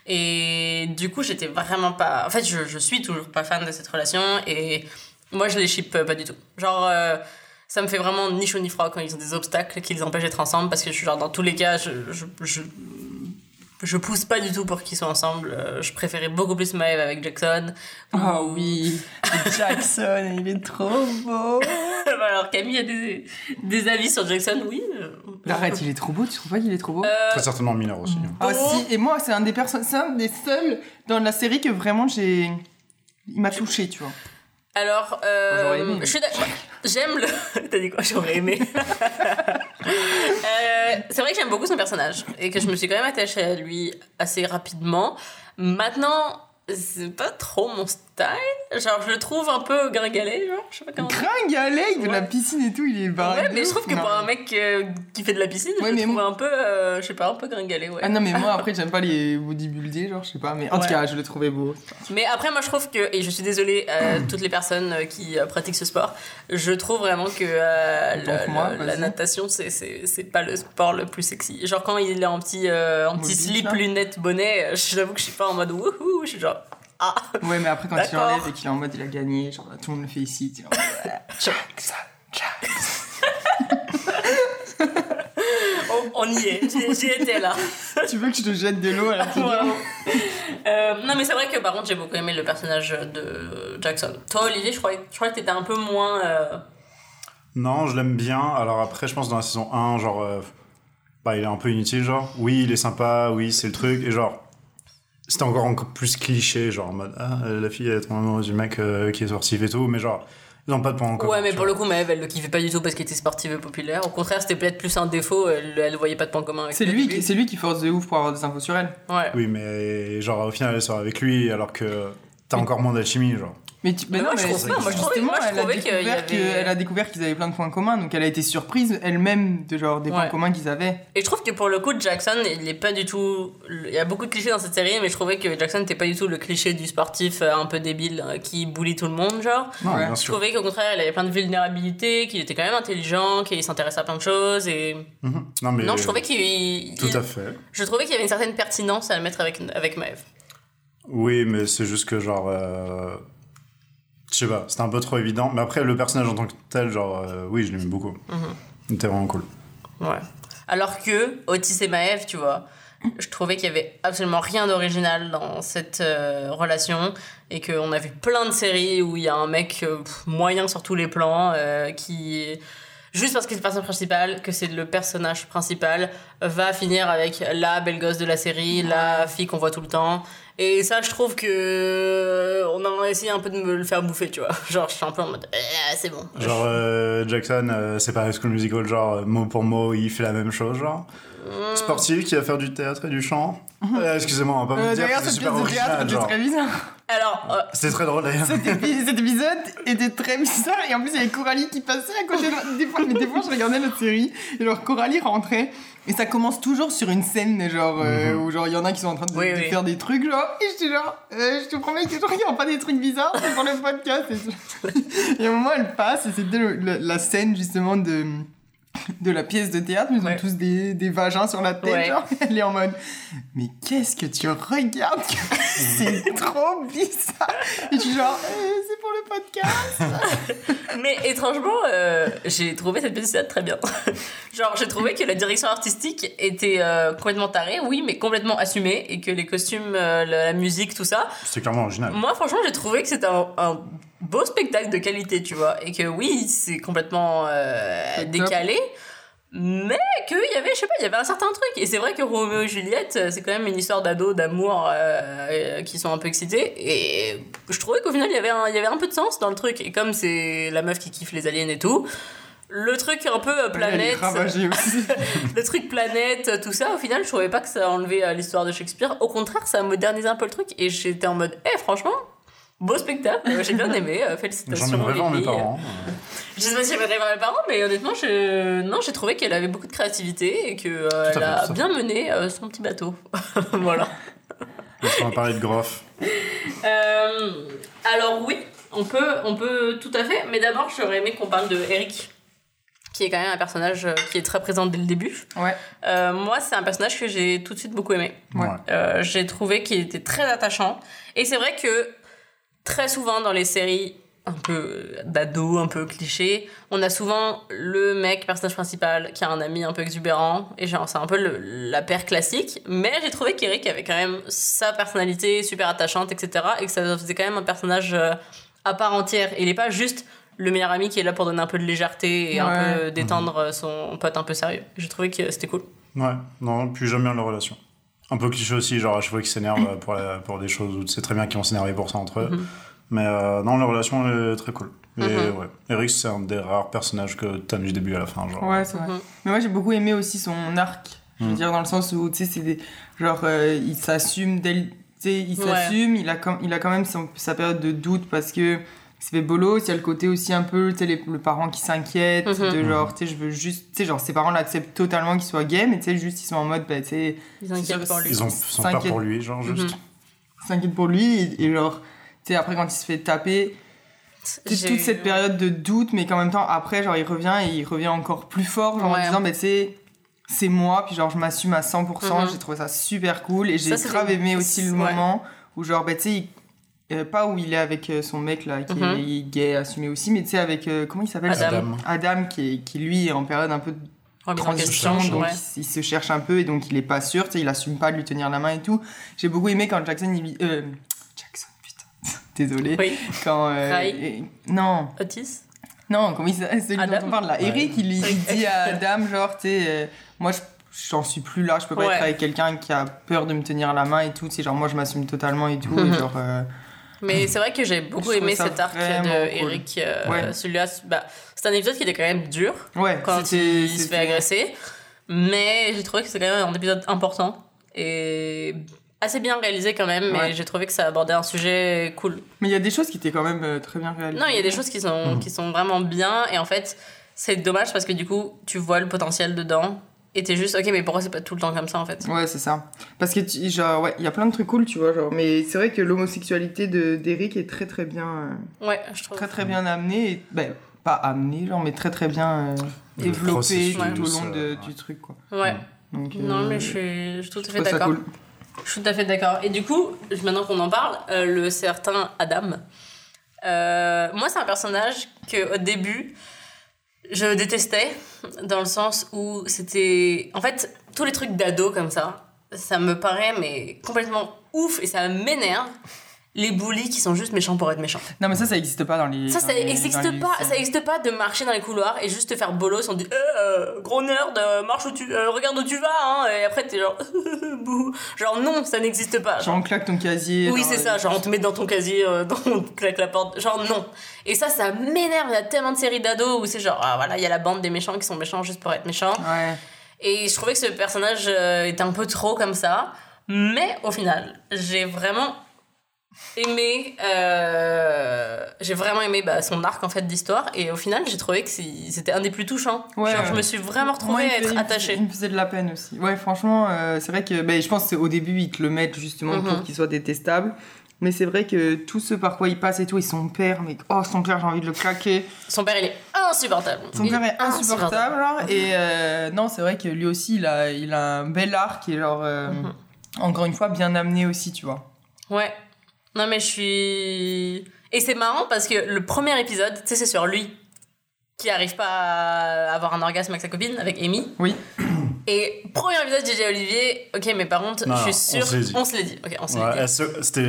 Et du coup, j'étais vraiment pas. En fait, je, je suis toujours pas fan de cette relation et moi, je les ship pas du tout. Genre, ça me fait vraiment ni chaud ni froid quand ils ont des obstacles qui les empêchent d'être ensemble parce que je suis genre, dans tous les cas, je. je, je je pousse pas du tout pour qu'ils soient ensemble. Euh, Je préférais beaucoup plus Maeve avec Jackson. Oh Ou- oui, Jackson, il est trop beau. Alors Camille a des, des avis sur Jackson, oui. Arrête, il est trop beau, tu trouves pas qu'il est trop beau? Euh, Très certainement mineur aussi. Ah Oh. si, et moi c'est un des personnes, c'est un des seuls dans la série que vraiment j'ai, il m'a touché, tu vois. Alors, euh, J'aime le. T'as dit quoi? J'aurais aimé. Euh, c'est vrai que j'aime beaucoup son personnage et que je me suis quand même attachée à lui assez rapidement. Maintenant, c'est pas trop mon style. Genre, je le trouve un peu gringalet, genre, je sais pas comment. Gringalet, il fait de la piscine et tout, il est barré. Ouais, mais je trouve que Non. pour un mec euh, qui fait de la piscine, Ouais, je mais le trouve moi- un peu, euh, je sais pas, un peu gringalet, ouais. Ah non, mais moi après j'aime pas les bodybuildés, genre je sais pas, mais en tout cas je le trouvais beau. Mais après, moi, je trouve que, et je suis désolée à toutes les personnes euh, qui euh, pratiquent ce sport, je trouve vraiment que euh, le- moi, la natation, c'est- pas le sport le plus sexy. Genre, quand il est en petit, euh, en petit Mobile, slip, là. lunettes, bonnet, euh, j'avoue que je suis pas en mode wouhou, je suis genre, ah, Ouais, mais après quand il enlève et qu'il est en mode il a gagné, genre tout le monde le fait ici, tu vois. Jackson, Jackson. on, on y est, j'y étais là. tu veux que je te jette de l'eau à la Vraiment. Euh, non, mais c'est vrai que par contre, j'ai beaucoup aimé le personnage de Jackson. Toi, Olivier, je croyais, je croyais que t'étais un peu moins. euh, Non, je l'aime bien. Alors après, je pense dans la saison 1, genre, euh, bah, il est un peu inutile, genre. Oui, il est sympa, oui, c'est le truc. Et genre, c'était encore, encore plus cliché, genre en mode, ah, la fille, elle est amoureuse du mec euh, qui est sportif et tout. Mais genre, ils n'ont pas de point encore. Ouais, mais pour le coup, Maëve, elle le kiffait pas du tout parce qu'elle était sportive et populaire. Au contraire, c'était peut-être plus un défaut, elle, elle voyait pas de point commun avec C'est lui, qui- c'est lui qui force de ouf pour avoir des infos sur elle. Ouais. Oui, mais genre, au final, elle sort avec lui alors que t'as encore moins d'alchimie, genre. Mais, tu, Mais moi, je trouve c'est- pas. Moi, je trouvais- justement, moi, je elle, a trouvais qu'il y découvert avait- que- elle a découvert qu'ils avaient plein de points communs, donc elle a été surprise elle-même de genre des points communs qu'ils avaient. Et je trouve que pour le coup, Jackson, il est pas du tout. Il y a beaucoup de clichés dans cette série, mais je trouvais que Jackson n'était pas du tout le cliché du sportif euh, un peu débile euh, qui bully tout le monde, genre. Non, Ouais. bien Je trouvais qu'au contraire, il avait plein de vulnérabilités, qu'il était quand même intelligent, qu'il s'intéressait à plein de choses. Et Mhm. Non, mais. non, je trouvais qu'il. Tout il- à fait. Je trouvais qu'il y avait une certaine pertinence à le mettre avec avec Maeve. Oui, mais c'est juste que genre. euh, Je sais pas, c'était un peu trop évident. Mais après, le personnage en tant que tel, genre, euh, oui, je l'aime beaucoup. Il était vraiment cool. Ouais. Alors que Otis et Maeve, tu vois, je trouvais qu'il y avait absolument rien d'original dans cette euh, relation et qu'on a vu plein de séries où il y a un mec euh, moyen sur tous les plans euh, qui juste parce que c'est le personnage principal, que c'est le personnage principal, va finir avec la belle gosse de la série, la fille qu'on voit tout le temps. Et ça, je trouve que on a essayé un peu de me le faire bouffer, tu vois. Genre, je suis un peu en mode, Eh, c'est bon. Genre, euh, Jackson, euh, c'est pas High School Musical, genre, euh, mot pour mot, il fait la même chose, genre. Mm. Sportif qui va faire du théâtre et du chant. Euh, Excusez-moi, on va pas Euh, vous dire D'ailleurs, que c'est cette super pièce de théâtre original, était genre. très bizarre. Alors, euh, C'était très drôle d'ailleurs. Cet, épi- cet épisode était très bizarre et en plus il y avait Coralie qui passait à côté de des fois mais des fois je regardais notre série et genre Coralie rentrait et ça commence toujours sur une scène genre euh, où genre il y en a qui sont en train de, Oui, de oui. faire des trucs genre et j'étais genre euh, je te promets que je regarde pas des trucs bizarres c'est pour le podcast et, et à un moment elle passe et c'était le- le- la scène justement de de la pièce de théâtre, mais ils ont Ouais. tous des, des vagins sur la tête, Ouais. genre, elle est en mode Mais qu'est-ce que tu regardes? C'est trop bizarre Et je suis genre Euh, C'est pour le podcast Mais étrangement, euh, j'ai trouvé cette pièce de théâtre très bien. Genre, j'ai trouvé que la direction artistique était euh, complètement tarée, oui, mais complètement assumée, et que les costumes, euh, la, la musique, tout ça. C'était clairement original. Moi, franchement, j'ai trouvé que c'était un, un beau spectacle de qualité, tu vois, et que oui, c'est complètement euh, décalé. Mais qu'il y avait, je sais pas, il y avait un certain truc. Et c'est vrai que Roméo et Juliette, euh, c'est quand même une histoire d'ados, d'amour, euh, qui sont un peu excités. Et je trouvais qu'au final, il y, avait un, il y avait un peu de sens dans le truc. Et comme c'est la meuf qui kiffe les aliens et tout, le truc un peu planète, aussi. le truc planète, tout ça, au final, je trouvais pas que ça enlevait l'histoire de Shakespeare. Au contraire, ça modernisait un peu le truc. Et j'étais en mode, eh, franchement, beau spectacle, euh, j'ai bien aimé, euh, félicitations. J'en aimerais voir mes parents. Je sais pas si j'aimerais voir mes parents, mais honnêtement, je... non, j'ai trouvé qu'elle avait beaucoup de créativité et qu'elle fait, elle a bien mené euh, son petit bateau. voilà. Est-ce qu'on va parler de Groff Euh, alors oui, on peut, on peut tout à fait, mais d'abord j'aurais aimé qu'on parle de Eric, qui est quand même un personnage euh, qui est très présent dès le début. Ouais. Euh, moi, c'est un personnage que j'ai tout de suite beaucoup aimé. Ouais. Euh, j'ai trouvé qu'il était très attachant. Et c'est vrai que très souvent dans les séries un peu d'ado, un peu cliché, on a souvent le mec, personnage principal, qui a un ami un peu exubérant. Et genre, c'est un peu le- la paire classique. Mais j'ai trouvé qu'Eric avait quand même sa personnalité super attachante, etc. Et que ça faisait quand même un personnage euh, à part entière. Et il est pas juste le meilleur ami qui est là pour donner un peu de légèreté et un peu détendre son pote un peu sérieux. J'ai trouvé que c'était cool. Ouais, non, puis j'aime bien leur relation. Un peu cliché aussi, genre à chaque fois qu'ils s'énervent pour, la- pour des choses où tu sais très bien qu'ils vont s'énerver pour ça entre eux. Mhm. Mais euh, non, leur relation est très cool. Et Mhm. ouais, Eric, c'est un des rares personnages que t'aimes du début à la fin. Genre. Ouais, c'est vrai. Mhm. Mais moi, j'ai beaucoup aimé aussi son arc. Je veux dire, dans le sens où, tu sais, c'est des. Genre, euh, il s'assume dès Tu sais, il Ouais. s'assume, il, a com- il a quand même son- sa période de doute parce que il se fait bolos. Il y a le côté aussi un peu, tu sais, le parent qui s'inquiète, Mhm. de genre, tu sais, je veux juste. Tu sais, genre, ses parents l'acceptent totalement qu'il soit gay, mais tu sais, juste, ils sont en mode, bah, tu sais, Ils pour lui. Ils ont sont peur S'inquiète. pour lui, genre juste. Ils s'inquiètent pour lui. Et, et genre, tu sais, après, quand il se fait taper, toute cette période de doute, mais qu'en même temps, après, genre, il revient et il revient encore plus fort, genre, Ouais. en disant, bah, tu sais, c'est moi, puis genre, je m'assume à 100%, Mhm. j'ai trouvé ça super cool, et j'ai grave aimé aussi le ouais. moment où, genre, bah, tu sais, il- euh, pas où il est avec euh, son mec, là, qui Mhm. est gay, assumé aussi, mais tu sais, avec, euh, comment il s'appelle Adam. Adam. Qui, est, qui lui est en période un peu de transition, question, donc ouais. il, se cherche un peu, et donc il est pas sûr, tu sais, il assume pas de lui tenir la main et tout. J'ai beaucoup aimé quand Jackson, il lui- euh, Jackson, putain, désolé. Oui, Quand. euh, et- non, Otis. non, comment il s'appelle Celui Adam dont on parle là. Ouais. Eric, il, il Oui. dit à Adam, genre, tu sais, euh, moi, je- j'en suis plus là, je peux pas Ouais. être avec quelqu'un qui a peur de me tenir la main et tout. Tu sais, genre, moi, je m'assume totalement et tout. Mhm. et genre, euh, Mais c'est vrai que j'ai beaucoup aimé cet arc de cool. Eric. euh, Ouais. Celui-là, c'est- bah, c'est un épisode qui était quand même dur ouais, quand il se fait agresser. Mais j'ai trouvé que c'était quand même un épisode important et assez bien réalisé quand même. Mais j'ai trouvé que ça abordait un sujet cool. Mais il y a des choses qui étaient quand même euh, très bien réalisées. Non, il y a des choses qui sont, Mhm. qui sont vraiment bien. Et en fait, c'est dommage parce que du coup, tu vois le potentiel dedans. Et t'es juste, ok, mais pourquoi c'est pas tout le temps comme ça en fait? Ouais, c'est ça. Parce que, tu- genre, ouais, il y a plein de trucs cool, tu vois, genre. Mais c'est vrai que l'homosexualité de- d'Eric est très, très bien, euh, Ouais, je trouve. très, très bien amenée. Et, ben, pas amenée, genre, mais très, très bien euh, développée tout au long euh, de- ouais. du truc, quoi. Ouais. Donc, euh, Non, mais je suis, je suis tout à fait d'accord. cool. Je suis tout à fait d'accord. Et du coup, maintenant qu'on en parle, euh, le certain Adam, euh, moi c'est un personnage que au début je détestais dans le sens où c'était, en fait, tous les trucs d'ado comme ça, ça me paraît mais complètement ouf et ça m'énerve. Les bullies qui sont juste méchants pour être méchants. Non, mais ça, ça existe pas dans les. Ça, dans ça n'existe pas. Ça existe pas de marcher dans les couloirs et juste te faire bolos. On dit, Eh, euh, gros nerd, euh, marche où tu, euh, regarde où tu vas, hein. Et après, t'es genre, bouh. Genre, non, ça n'existe pas. Genre, on claque ton casier. oui, c'est les- ça. Genre, on te met dans ton casier, euh, dans, on te claque la porte. Genre, non. Et ça, ça m'énerve. Il y a tellement de séries d'ados où c'est genre, ah voilà, il y a la bande des méchants qui sont méchants juste pour être méchants. Ouais. Et je trouvais que ce personnage était un peu trop comme ça. Mais au final, j'ai vraiment aimé euh, j'ai vraiment aimé bah, son arc en fait d'histoire et au final j'ai trouvé que c'était un des plus touchants Ouais, Genre, ouais. je me suis vraiment Moi, retrouvée il à être attachée Il me faisait de la peine aussi. Ouais, franchement, euh, c'est vrai que ben, je pense que c'est au début, ils te le mettent justement Mhm. pour qu'il soit détestable. Mais c'est vrai que tout ce par quoi il passe et tout, et son père, mais oh, son père, j'ai envie de le claquer. son père il est insupportable Son Il père est insupportable, genre. Et euh, non, c'est vrai que lui aussi, il a, il a un bel arc et genre, Mhm. encore une fois, bien amené aussi, tu vois. ouais non mais je suis et c'est marrant parce que le premier épisode tu sais c'est sur lui qui arrive pas à avoir un orgasme avec sa copine avec Amy Oui. et premier épisode j'ai dit à Olivier ok mais par contre Non, je suis on sûre se l'est dit. on se l'est dit ok on se l'est Ouais, dit C'était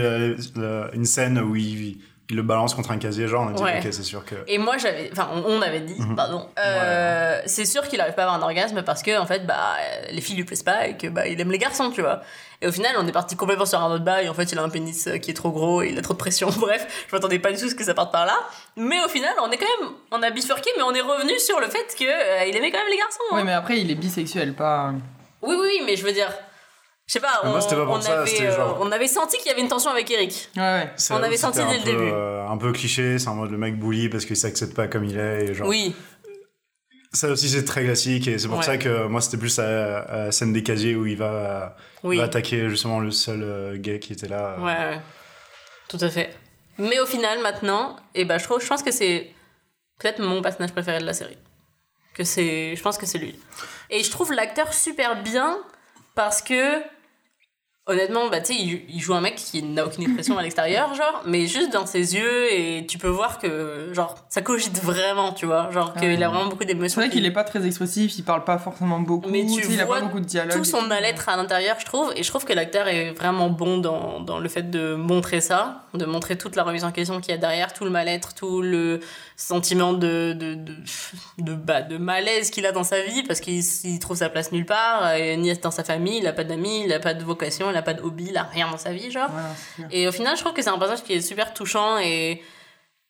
euh, une scène où il, il le balance contre un casier, genre on a dit Ouais. ok c'est sûr que. Et moi, j'avais, enfin, on, avait dit, Mhm. pardon, euh, c'est sûr qu'il arrive pas à avoir un orgasme parce que, en fait, bah, les filles lui plaisent pas et que, bah, il aime les garçons, tu vois. Et au final, on est parti complètement sur un autre bas et en fait, il a un pénis euh, qui est trop gros et il a trop de pression. Bref, je m'attendais pas du tout à ce que ça parte par là. Mais au final, on est quand même, on a bifurqué, mais on est revenu sur le fait que euh, il aimait quand même les garçons. hein. Ouais, mais après, il est bisexuel, pas. Oui, oui, oui, mais je veux dire, je sais pas, Mais on, moi, c'était pas pour on ça, avait, c'était euh, genre- on avait senti qu'il y avait une tension avec Eric. Ouais, ouais. on avait senti un dès le peu, début. euh, un peu cliché, c'est en mode le mec bully parce qu'il s'accepte pas comme il est. Et genre, Oui, Ça aussi c'est très classique et c'est pour Ouais. ça que moi c'était plus la, scène des casiers où il va, oui. va attaquer justement le seul euh, gay qui était là. Ouais, ouais. Tout à fait. Mais au final, maintenant, et ben, je, trouve, je pense que c'est peut-être mon personnage préféré de la série. Que c'est, je pense que c'est lui. Et je trouve l'acteur super bien parce que honnêtement, bah, tu sais, il, il joue un mec qui n'a aucune expression à l'extérieur, genre, mais juste dans ses yeux, et tu peux voir que, genre, ça cogite vraiment, tu vois, genre, Ah qu'il ouais. a vraiment beaucoup C'est d'émotions. vrai qu'il est pas très expressif, il parle pas forcément beaucoup, Mais tu il a pas beaucoup de dialogue. tout son mal-être à l'intérieur, je trouve, et je trouve que l'acteur est vraiment bon dans, dans le fait de montrer ça, de montrer toute la remise en question qu'il y a derrière, tout le mal-être, tout le sentiment de, de, de, de, bah, de malaise qu'il a dans sa vie, parce qu'il il trouve sa place nulle part, et ni dans sa famille, il a pas d'amis, il a pas de vocation, il a pas de hobby, il a rien dans sa vie, genre. Et au final, je trouve que c'est un personnage qui est super touchant et,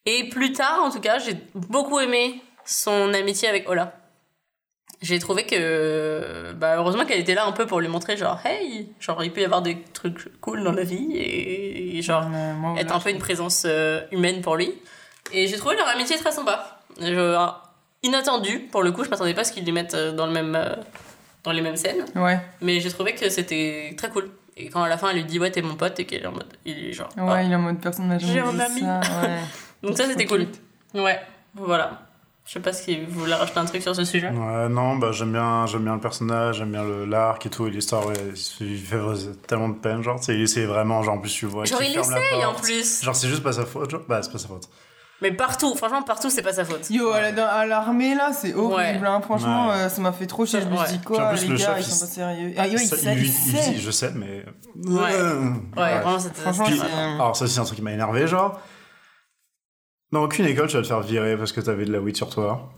et plus tard, en tout cas, j'ai beaucoup aimé son amitié avec Ola. J'ai trouvé que, bah, heureusement qu'elle était là un peu pour lui montrer, genre, hey, genre, il peut y avoir des trucs cool dans la vie et, et genre, moi, être voilà, un peu une présence euh, humaine pour lui. Et j'ai trouvé leur amitié très sympa. Je- inattendu, pour le coup, je m'attendais pas à ce qu'ils les mettent euh, dans, le même, euh, dans les mêmes scènes. Ouais, Mais j'ai trouvé que c'était très cool. Et quand à la fin elle lui dit ouais t'es mon pote et qu'elle est en mode il est genre ouais, ah. il est en mode personne n'a jamais J'ai un ami. ça, ouais. donc ça c'était cool ouais voilà je sais pas si vous voulez rajouter un truc sur ce sujet Ouais, non, bah j'aime bien, j'aime bien le personnage, j'aime bien le- l'arc et tout, et l'histoire, ouais, il fait tellement de peine, genre, tu sais, il essaie vraiment, genre, en plus tu vois genre qu'il il essaye en plus Genre, c'est juste pas sa faute, genre, bah c'est pas sa faute. Mais partout franchement partout c'est pas sa faute Yo, à la- dans- à l'armée là, c'est horrible, hein. franchement, Ouais. euh, ça m'a fait trop chier. Je me suis dit Puis en quoi, plus, les le gars, chef, ils il sont pas sérieux. Ah, yo, il Ça, sait, lui- il sait. dit, je sais, mais. Ouais. ouais, Ouais. vraiment c'était Franchement, c'est- Alors, ça, c'est un truc qui m'a énervé, genre. Dans aucune école, tu vas te faire virer parce que t'avais de la weed sur toi.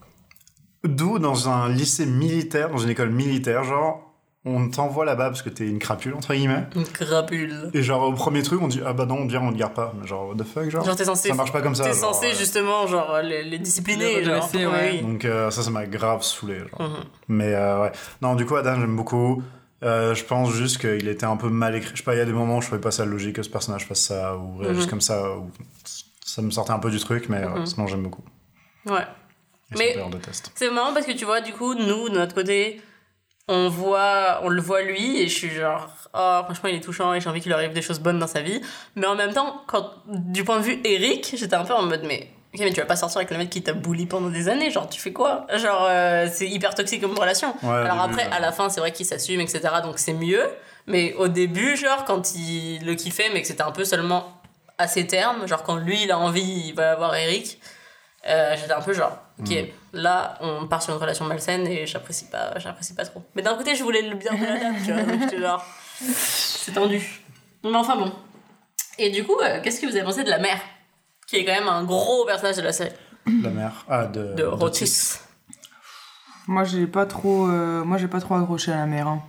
D'où, dans un lycée militaire, dans une école militaire, genre, on t'envoie là-bas parce que t'es une crapule, entre guillemets. une crapule Et genre, au premier truc, on dit, ah bah non, on dirait, on te garde pas. Mais genre, what the fuck, genre? genre t'es censé ça marche pas comme ça. t'es censé euh, justement genre les, les discipliner Les genre ouais. Donc, euh, ça, ça m'a grave saoulé, genre. Mhm. Mais euh, ouais. Non, du coup, Adam, j'aime beaucoup. Euh, je pense juste qu'il était un peu mal écrit. Je sais pas, il y a des moments où je trouvais pas ça logique que ce personnage fasse ça ou réagisse Mhm. comme ça. Ou... Ça me sortait un peu du truc, mais ouais, Mhm. sinon j'aime beaucoup. ouais Et Mais-. C'est marrant parce que tu vois, du coup, nous, de notre côté, on voit, on le voit lui et je suis genre, oh, franchement, il est touchant et j'ai envie qu'il arrive des choses bonnes dans sa vie. Mais en même temps, quand, du point de vue Eric, j'étais un peu en mode, mais, ok, mais tu vas pas sortir avec le mec qui t'a bully pendant des années, genre, tu fais quoi? Genre, euh, c'est hyper toxique comme relation. Ouais, Alors début, après, ouais. à la fin, c'est vrai qu'il s'assume, etc. Donc c'est mieux. Mais au début, genre, quand il le kiffait, mais que c'était un peu seulement à ses termes, genre quand lui, il a envie, il va avoir Eric, euh, j'étais un peu genre, ok, Mm. Là, on part sur une relation malsaine et j'apprécie pas, j'apprécie pas trop. Mais d'un côté, je voulais le bien de la dame, tu vois, donc genre, c'est tendu. Mais enfin bon. Et du coup, euh, qu'est-ce que vous avez pensé de la mère Qui est quand même un gros personnage de la série, La mère. Ah, de. de Rotis. Moi, j'ai pas trop, euh, moi, j'ai pas trop accroché à la mère. hein.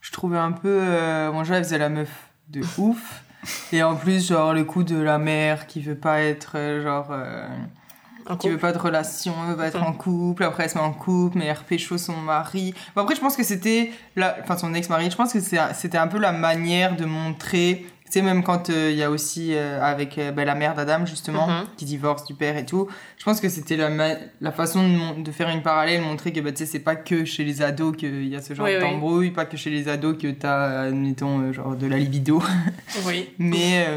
Je trouvais un peu, euh, bon, déjà, elle faisait la meuf de ouf. Et en plus, genre, le coup de la mère qui veut pas être, euh, genre, euh, Un qui veut pas de relation, elle veut pas être en couple. Après, elle se met en couple, mais elle repécho son mari. Bon, après, je pense que c'était, la... enfin, son ex-mari, je pense que c'était un peu la manière de montrer. Tu sais, même quand euh, il y a aussi euh, avec euh, ben, la mère d'Adam, justement, Mhm. qui divorce du père et tout, je pense que c'était la, la façon de, faire une parallèle, montrer que bah, tu sais, c'est pas que chez les ados qu'il y a ce genre Oui, oui. d'embrouille, pas que chez les ados que t'as, admettons, genre de la libido. Oui. Mais,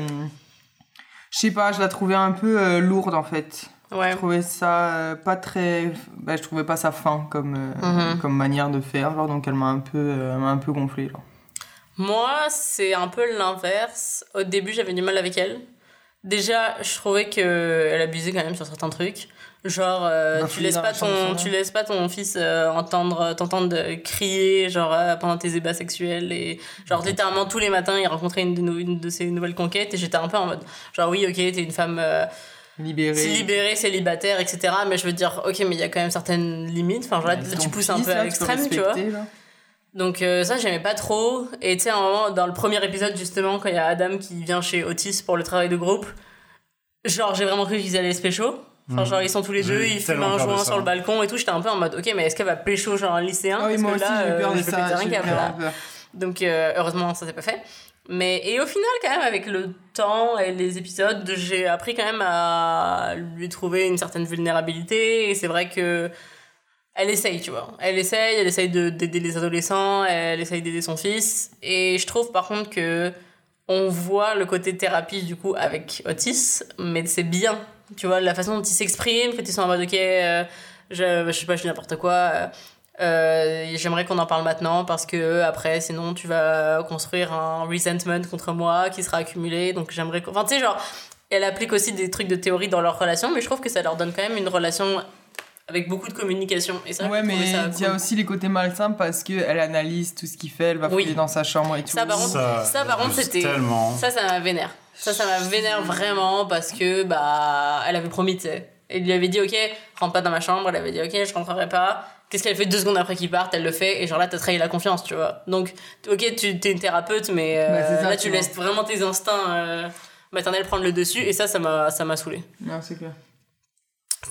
je sais pas, je la trouvais un peu lourde en fait. Ouais. Je trouvais ça euh, pas très. Bah, je trouvais pas ça fin comme, euh, Mhm. comme manière de faire, genre, donc elle m'a un peu, euh, m'a un peu gonflé. Genre. Moi, c'est un peu l'inverse. Au début, j'avais du mal avec elle. Déjà, je trouvais qu'elle abusait quand même sur certains trucs. Genre, euh, Bah, tu, laisses pas ton, tu laisses pas ton fils euh, entendre, t'entendre euh, crier genre, euh, pendant tes ébats sexuels. Et, genre, littéralement, tous les matins, il rencontrait une de, une de ses nouvelles conquêtes. Et j'étais un peu en mode, genre, oui, ok, t'es une femme Libérée. libérée, célibataire, etc. Mais je veux dire, ok, mais il y a quand même certaines limites. Enfin, genre, là, tu pousses un peu là, à l'extrême, tu vois. Donc euh, ça j'aimais pas trop et tu sais à un moment dans le premier épisode justement quand il y a Adam qui vient chez Otis pour le travail de groupe genre j'ai vraiment cru qu'ils allaient se pécho enfin Mhm. genre ils sont tous les deux eu ils fument un joint sur le balcon et tout j'étais un peu en mode ok mais est-ce qu'elle va pécho genre un lycéen? Ah oui, parce moi que aussi, là euh, de je peux ça. péter un câble, vraiment là. peur. donc euh, heureusement ça s'est pas fait mais et au final quand même avec le temps et les épisodes j'ai appris quand même à lui trouver une certaine vulnérabilité et c'est vrai que elle essaye, tu vois. Elle essaye, elle essaye de- d'aider les adolescents, elle essaye d'aider son fils. Et je trouve par contre que on voit le côté thérapie du coup avec Otis, mais c'est bien. Tu vois, la façon dont ils s'expriment, quand ils sont en mode ok, euh, je, je sais pas, je dis n'importe quoi. euh, euh, J'aimerais qu'on en parle maintenant parce que après, sinon, tu vas construire un resentment contre moi qui sera accumulé. Donc, j'aimerais. qu'on- Enfin, tu sais, genre, elle applique aussi des trucs de théorie dans leur relation, mais je trouve que ça leur donne quand même une relation avec beaucoup de communication. Et ça, Ouais, mais ça il y a aussi les côtés malsains parce qu'elle analyse tout ce qu'il fait, elle va Oui. fouiller dans sa chambre et tout. Ça, par contre, ça, par contre, j'abuse c'était- Tellement. Ça, ça m'a vénère. Ça, ça m'a vénère vraiment parce que, bah, elle avait promis, tu sais. Elle lui avait dit, ok, rentre pas dans ma chambre. Elle avait dit, ok, je rentrerai pas. Qu'est-ce qu'elle fait deux secondes après qu'il parte Elle le fait. Et genre là, t'as trahi la confiance, tu vois. Donc, ok, tu t'es une thérapeute, mais euh, Bah, ça, là, tu vois. laisses vraiment tes instincts euh, maternels prendre le dessus. Et ça, ça m'a ça m'a saoulé. Non, c'est clair.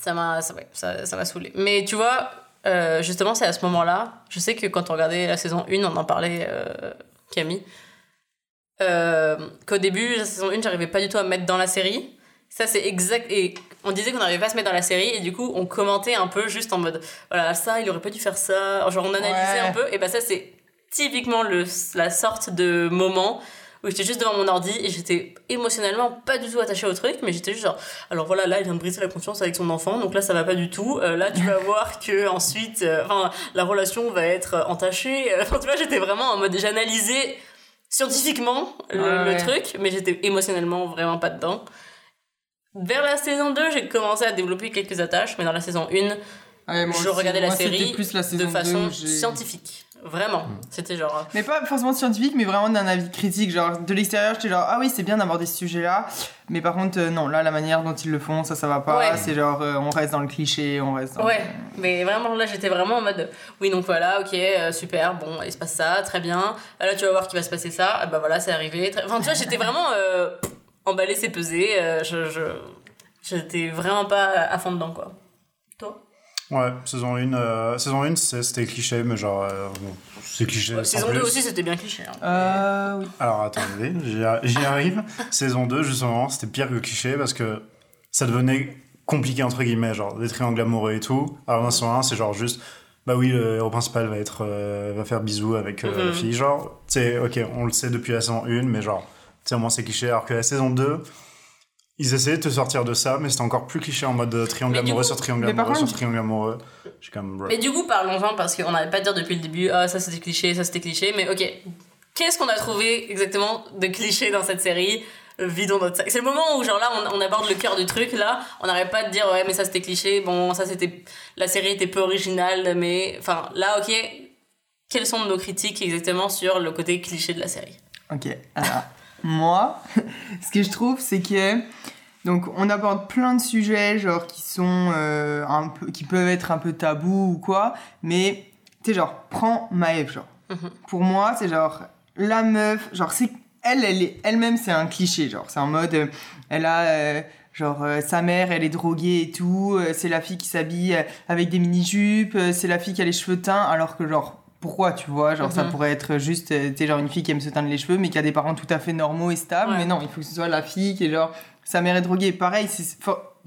Ça m'a ça, ouais, ça, ça m'a saoulé. Mais tu vois, euh, justement, c'est à ce moment-là. Je sais que quand on regardait la saison 1, on en parlait, Camille. qu'au début, la saison 1, j'arrivais pas du tout à me mettre dans la série. Ça, c'est exact. Et on disait qu'on n'arrivait pas à se mettre dans la série, et du coup, on commentait un peu juste en mode voilà, ça, il aurait pas dû faire ça. Genre, on analysait Ouais. un peu, et bah, ça, c'est typiquement le, la sorte de moment où j'étais juste devant mon ordi et j'étais émotionnellement pas du tout attachée au truc, mais j'étais juste genre, alors voilà, là, il vient de briser la confiance avec son enfant, donc là, ça va pas du tout. Euh, là, tu vas voir que ensuite, euh, enfin, la relation va être euh, entachée. Enfin, tu vois, j'étais vraiment en mode, j'analysais scientifiquement le, Ouais, le ouais. truc, mais j'étais émotionnellement vraiment pas dedans. Vers la saison 2, j'ai commencé à développer quelques attaches, mais dans la saison 1, Ouais, moi je aussi. regardais la Moi, série plus la saison de façon 2, j'ai- scientifique. Vraiment. C'était genre. Mais pas forcément scientifique, mais vraiment d'un avis critique. Genre, de l'extérieur, j'étais genre, ah oui, c'est bien d'aborder ce sujet-là. Mais par contre, euh, non, là, la manière dont ils le font, ça, ça va pas. Ouais. C'est genre, euh, on reste dans le cliché, on reste dans. Ouais, mais vraiment là j'étais vraiment en mode oui donc voilà ok euh, super bon il se passe ça très bien Ah, là tu vas voir qu'il va se passer ça ah, bah voilà c'est arrivé très- enfin tu vois j'étais vraiment emballée c'est pesé euh, je je j'étais vraiment pas à fond dedans quoi toi? Ouais, saison 1, euh, saison 1 c'est- c'était cliché, mais genre. euh, bon, c'est cliché. saison plus. 2 aussi c'était bien cliché hein. Euh, oui. Alors attendez, j'y arrive. saison 2, justement, c'était pire que cliché parce que ça devenait compliqué, entre guillemets, genre des triangles amoureux et tout. Alors dans saison 1, c'est genre juste. Bah oui, le héros principal va être euh, va faire bisous avec euh, Mhm. la fille. Genre, tu sais, ok, on le sait depuis la saison 1, mais genre, sais, au moins c'est cliché. Alors que la saison 2, ils essayaient de te sortir de ça, mais c'était encore plus cliché en mode euh, triangle Mais amoureux coup- sur triangle amoureux sur triangle amoureux. J'ai comme. mais du coup parlons-en parce qu'on n'arrête pas de dire depuis le début ah ça c'était cliché ça c'était cliché mais ok qu'est-ce qu'on a trouvé exactement de cliché dans cette série vidons notre sac. C'est le moment où, genre là, on, on aborde le cœur du truc, là. On n'arrête pas de dire, ouais, mais ça c'était cliché. Bon, ça c'était. La série était peu originale, mais. Enfin, là, ok. Quelles sont nos critiques exactement sur le côté cliché de la série? Ok, alors, moi, ce que je trouve, c'est que. Donc, on aborde plein de sujets, genre, qui sont euh, un peu. qui peuvent être un peu tabous ou quoi, mais, tu sais, genre, prends Maëve, genre. Mhm. Pour moi, c'est genre, la meuf, genre, c'est. Elle, elle est, elle-même, c'est un cliché, genre, c'est en mode. euh, elle a. euh, Genre, euh, sa mère, elle est droguée et tout. euh, c'est la fille qui s'habille avec des mini-jupes. euh, c'est la fille qui a les cheveux teints. Alors que, genre, pourquoi, tu vois Genre, ça Mhm. pourrait être juste, euh, tu genre une fille qui aime se teindre les cheveux, mais qui a des parents tout à fait normaux et stables. Ouais. Mais non, il faut que ce soit la fille qui est genre, sa mère est droguée. Pareil,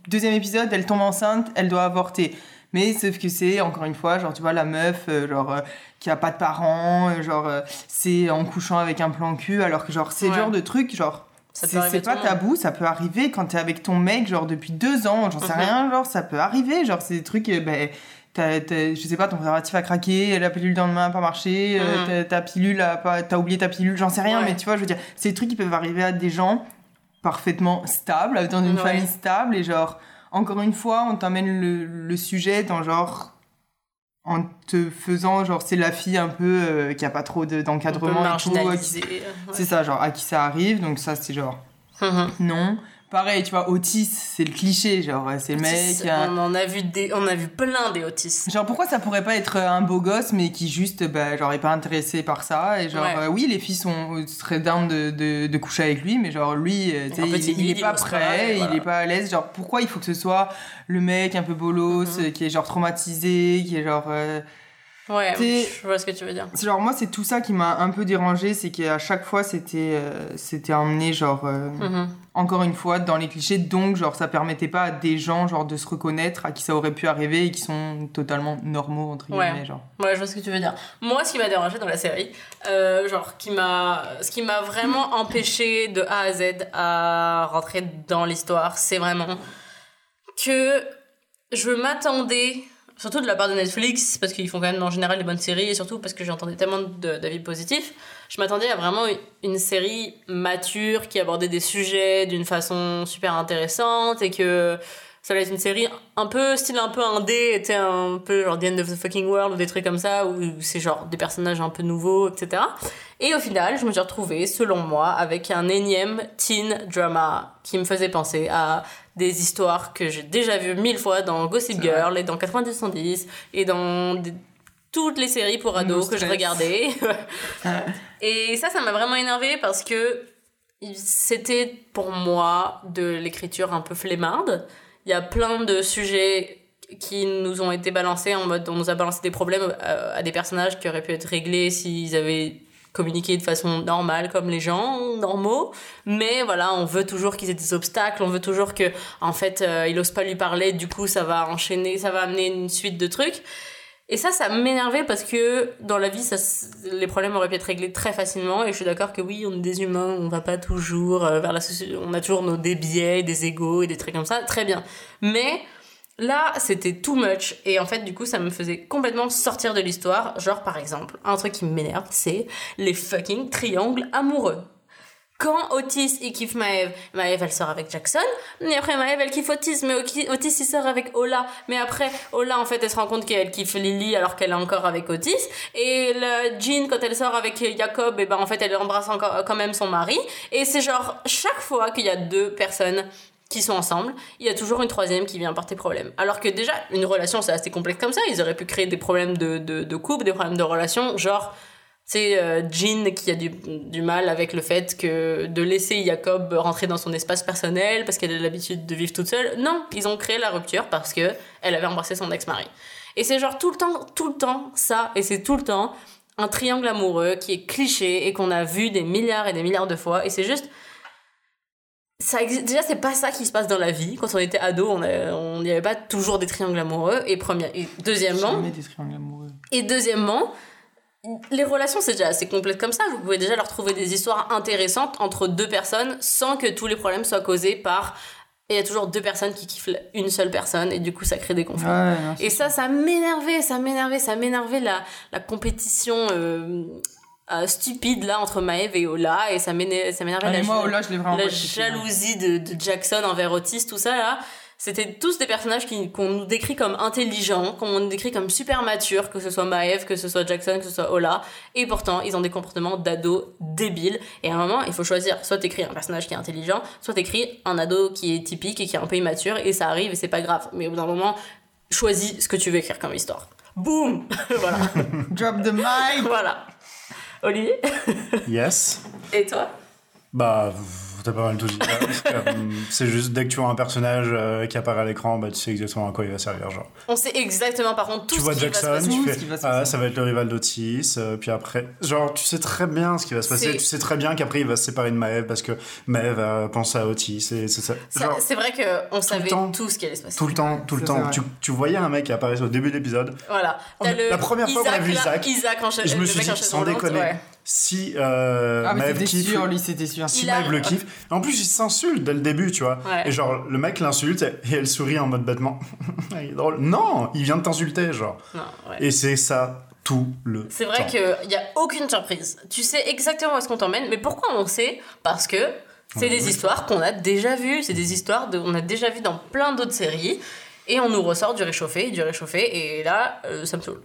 deuxième épisode, elle tombe enceinte, elle doit avorter. Mais sauf que c'est, encore une fois, genre, tu vois, la meuf, euh, genre, euh, qui a pas de parents, euh, genre, c'est en couchant avec un plan cul, alors que, genre, c'est le Ouais. genre de truc, genre, c'est, pas tabou, ça peut arriver quand t'es avec ton mec, genre, depuis deux ans, j'en sais Mhm. rien, genre, ça peut arriver, genre, c'est des trucs, ben, t'as, t'as- je sais pas, ton préservatif a craqué, la pilule dans le main a pas marché, euh, Mhm. ta, ta pilule a pas, t'as oublié ta pilule, j'en sais rien, Ouais. mais tu vois, je veux dire, c'est des trucs qui peuvent arriver à des gens parfaitement stables, dans une Ouais. famille stable, et genre, encore une fois, on t'emmène le, le sujet dans genre, en te faisant, genre, c'est la fille un peu euh, qui a pas trop de- d'encadrement et tout, qui- marginalisé. ouais. c'est ça, genre, à qui ça arrive, donc ça, c'est genre, Mhm. non. Pareil, tu vois, Otis, c'est le cliché, genre, c'est le mec. Un- On en a vu des, on a vu plein des Otis. Genre, pourquoi ça pourrait pas être un beau gosse, mais qui juste, bah, genre, est pas intéressé par ça Et genre, Ouais. euh, oui, les filles sont, seraient down de, de, de coucher avec lui, mais genre, lui, euh, tu sais, Un il, est pas prêt, voilà. il est pas à l'aise. Genre, pourquoi il faut que ce soit le mec un peu bolos, Mhm. euh, qui est genre traumatisé, qui est genre. euh, Ouais, je vois ce que tu veux dire. Genre moi c'est tout ça qui m'a un peu dérangé, c'est qu'à chaque fois c'était euh, c'était emmené genre euh, Mhm. encore une fois dans les clichés, donc genre ça permettait pas à des gens genre de se reconnaître à qui ça aurait pu arriver et qui sont totalement normaux entre Ouais. guillemets genre. Ouais, je vois ce que tu veux dire. Moi, ce qui m'a dérangé dans la série, euh, genre, qui m'a, ce qui m'a vraiment empêché de A à Z à rentrer dans l'histoire, c'est vraiment que je m'attendais, surtout de la part de Netflix, parce qu'ils font quand même en général des bonnes séries, et surtout parce que j'entendais tellement d'avis positifs, je m'attendais à vraiment une série mature qui abordait des sujets d'une façon super intéressante et que ça allait être une série un peu style un peu indé, était un peu genre The End of the Fucking World ou des trucs comme ça où c'est genre des personnages un peu nouveaux, etc. Et au final, je me suis retrouvée, selon moi, avec un énième teen drama qui me faisait penser à des histoires que j'ai déjà vues mille fois dans Gossip Girl et dans 90 et dans des- toutes les séries pour ados que je regardais. et ça, ça m'a vraiment énervé parce que c'était pour moi de l'écriture un peu flemmarde. Il y a plein de sujets qui nous ont été balancés en mode on nous a balancé des problèmes euh, à des personnages qui auraient pu être réglés s'ils avaient communiqué de façon normale comme les gens normaux mais voilà on veut toujours qu'ils aient des obstacles on veut toujours que en fait euh, il ose pas lui parler du coup ça va enchaîner ça va amener une suite de trucs et ça, ça m'énervait parce que dans la vie, ça, les problèmes auraient pu être réglés très facilement. Et je suis d'accord que oui, on est des humains, on va pas toujours euh, vers la société, on a toujours nos des biais, des égaux et des trucs comme ça. Très bien. Mais là, c'était too much. Et en fait, du coup, ça me faisait complètement sortir de l'histoire. Genre, par exemple, un truc qui m'énerve, c'est les fucking triangles amoureux. Quand Otis il kiffe Maëve, Maëve elle sort avec Jackson, et après Maëve elle kiffe Otis, mais Otis il sort avec Ola, mais après Ola en fait elle se rend compte qu'elle kiffe Lily alors qu'elle est encore avec Otis, et Jean quand elle sort avec Jacob, et ben en fait elle embrasse encore quand même son mari, et c'est genre chaque fois qu'il y a deux personnes qui sont ensemble, il y a toujours une troisième qui vient porter problème. Alors que déjà, une relation, c'est assez complexe comme ça. Ils auraient pu créer des problèmes de, de, couple, des problèmes de relation, genre, c'est euh, Jean qui a du, du mal avec le fait que de laisser Jacob rentrer dans son espace personnel parce qu'elle a l'habitude de vivre toute seule. Non, ils ont créé la rupture parce que elle avait embrassé son ex-mari. Et c'est genre tout le temps, tout le temps ça, et c'est tout le temps un triangle amoureux qui est cliché et qu'on a vu des milliards et des milliards de fois. Et c'est juste ça existe- déjà c'est pas ça qui se passe dans la vie. Quand on était ado on a- on n'y avait pas toujours des triangles amoureux. Et première et deuxièmement Jamais des triangles amoureux. et deuxièmement les relations c'est déjà assez complexe comme ça. Vous pouvez déjà leur trouver des histoires intéressantes entre deux personnes sans que tous les problèmes soient causés par et il y a toujours deux personnes qui kiffent une seule personne et du coup ça crée des conflits. Ouais, et ça, ça m'énervait, ça m'énervait, ça m'énervait la, la compétition euh, euh, stupide là entre Maëve et Ola et ça m'énervait, Allez, la, moi, ja- Ola, je l'ai vraiment la jalousie de, de Jackson envers Otis, tout ça là. C'était tous des personnages qui- qu'on nous décrit comme intelligents, qu'on nous décrit comme super matures, que ce soit Maëve, que ce soit Jackson, que ce soit Ola. Et pourtant, ils ont des comportements d'ados débiles. Et à un moment, il faut choisir. Soit t'écris un personnage qui est intelligent, soit t'écris un ado qui est typique et qui est un peu immature. Et ça arrive et c'est pas grave. Mais au bout d'un moment, choisis ce que tu veux écrire comme histoire. Boum Voilà. Drop the mic voilà. Olivier? Yes. Et toi? Bah, t'as pas mal tout dit. là, parce que, hum, C'est juste dès que tu vois un personnage euh, qui apparaît à l'écran, bah, tu sais exactement à quoi il va servir. Genre. On sait exactement par contre tout tu ce vois qui va se passer. tu fais ce qui va se ah, passer. ça va être le rival d'Otis, euh, puis après, genre tu sais très bien ce qui va se passer, tu sais très bien qu'après il va se séparer de Maëve parce que Maëve va penser à Otis, c'est ça. Vrai qu'on savait temps. tout ce qui allait se passer. tout le temps, tout le temps. Tu, tu voyais un mec qui apparaissait au début de l'épisode, Voilà. On- T'as le la première fois qu'on a vu Isaac, Isaac en je me suis dit, sans déconner. Si euh, Ah, c'était kiffe, sûr, lui, c'était sûr. si Il a- Maëve le kiffe, en plus il s'insulte dès le début, tu vois. Ouais. Et genre, le mec l'insulte et elle sourit en mode bêtement. il est drôle. Non, il vient de t'insulter, genre. Non, ouais. Et c'est ça tout le C'est vrai qu'il n'y a aucune surprise. Tu sais exactement où est-ce qu'on t'emmène, mais pourquoi on sait? Parce que c'est des oui. histoires qu'on a déjà vues, c'est des histoires de, on a déjà vues dans plein d'autres séries, et on nous ressort du réchauffé, du réchauffé, et là, euh, ça me saoule.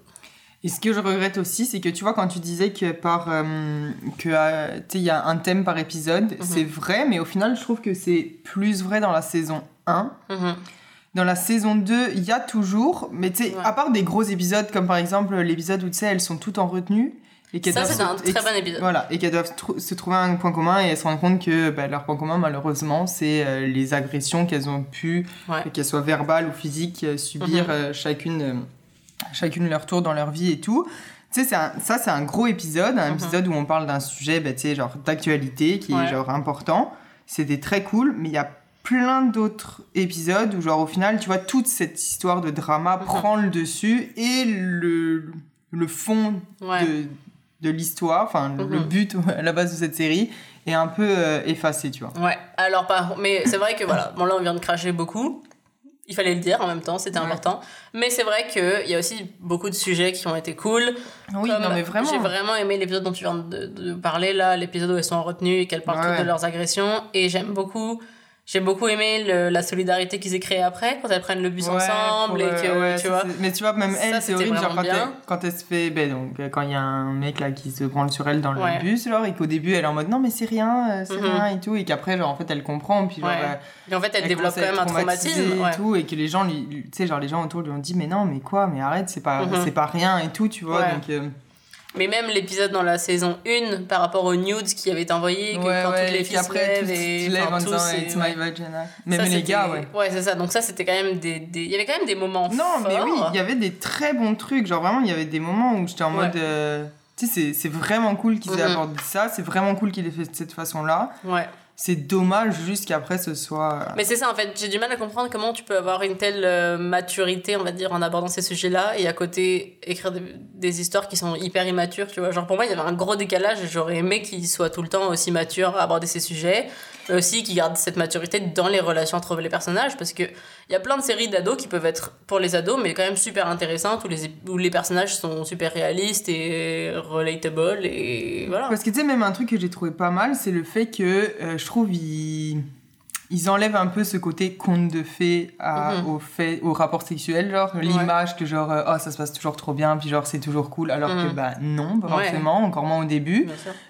Et ce que je regrette aussi, c'est que tu vois, quand tu disais que par. euh, que, euh, il y a un thème par épisode, Mhm. c'est vrai, mais au final, je trouve que c'est plus vrai dans la saison 1. Mhm. Dans la saison 2, il y a toujours, mais tu sais, Ouais. à part des gros épisodes, comme par exemple l'épisode où tu sais, elles sont toutes en retenue. Et qu'elles Ça, doivent c'est un se- très bon épisode. Voilà, et qu'elles doivent se trouver un point commun et elles se rendent compte que bah, leur point commun, malheureusement, c'est euh, les agressions qu'elles ont pu, Ouais. qu'elles soient verbales ou physiques, euh, subir Mhm. euh, chacune chacune leur tour dans leur vie et tout. Tu sais, un- ça, c'est un gros épisode, un Mhm. épisode où on parle d'un sujet, bah, tu sais, genre d'actualité qui est genre important. C'était très cool, mais il y a plein d'autres épisodes où, genre, au final, tu vois, toute cette histoire de drama Mhm. prend le dessus et le, le fond Ouais. de, de l'histoire, enfin, le Mhm. but à la base de cette série est un peu euh, effacé, tu vois. Ouais, alors par mais c'est vrai que voilà, bon là on vient de cracher beaucoup. Il fallait le dire en même temps, c'était Ouais. important. Mais c'est vrai qu'il y a aussi beaucoup de sujets qui ont été cool. Oui, Comme non, mais vraiment. J'ai vraiment aimé l'épisode dont tu viens de, de parler là, l'épisode où elles sont retenues et qu'elles parlent Ouais. toutes de leurs agressions. Et j'aime beaucoup. J'ai beaucoup aimé le- la solidarité qu'ils aient créée après, quand elles prennent le bus Ouais, ensemble et que, ouais, tu ça, vois. Mais tu vois, même elle, c'est horrible, genre quand elle, quand elle se fait, ben donc euh, quand il y a un mec là qui se branle sur elle dans le Ouais. bus, genre, et qu'au début elle est en mode non mais c'est rien, euh, c'est Mhm. rien et tout, et qu'après genre en fait elle comprend, puis genre euh, Et en fait, elle, développe quand même un traumatisme. et tout, et que les gens lui, tu sais genre les gens autour lui ont dit mais non mais quoi, mais arrête, c'est pas, Mhm. c'est pas rien et tout, tu vois, donc. euh, Mais même l'épisode dans la saison 1 par rapport aux nudes qui avaient été envoyés, que quand ouais, toutes les filles se après lèvent tout et se lève enfin, en tous, disant et- it's ouais. my vagina. Ça, Même les gars, ouais. Ouais, c'est ça. Donc ça, c'était quand même des, des- Il y avait quand même des moments Non, mais oui, il y avait des très bons trucs. Genre vraiment, il y avait des moments où j'étais en mode. euh, Tu sais, c'est- vraiment cool qu'ils aient Mhm. abordé ça. C'est vraiment cool qu'il ait fait de cette façon-là. Ouais. C'est dommage juste qu'après ce soit. Mais c'est ça, en fait. J'ai du mal à comprendre comment tu peux avoir une telle euh, maturité, on va dire, en abordant ces sujets-là, et à côté, écrire des, des histoires qui sont hyper immatures, tu vois. Genre, pour moi, il y avait un gros décalage, et j'aurais aimé qu'il soit tout le temps aussi mature à aborder ces sujets, mais aussi qu'il garde cette maturité dans les relations entre les personnages, parce que il y a plein de séries d'ados qui peuvent être pour les ados, mais quand même super intéressantes, où les, où les personnages sont super réalistes et relatable, et voilà. Parce que tu sais, même un truc que j'ai trouvé pas mal, c'est le fait que euh, je trouve. Ils enlèvent un peu ce côté conte de fées à- Mhm. au, fait, au rapport sexuel, genre l'image que genre, euh, oh ça se passe toujours trop bien, puis genre c'est toujours cool, alors que Mhm. bah non, pas Ouais. forcément, encore moins au début.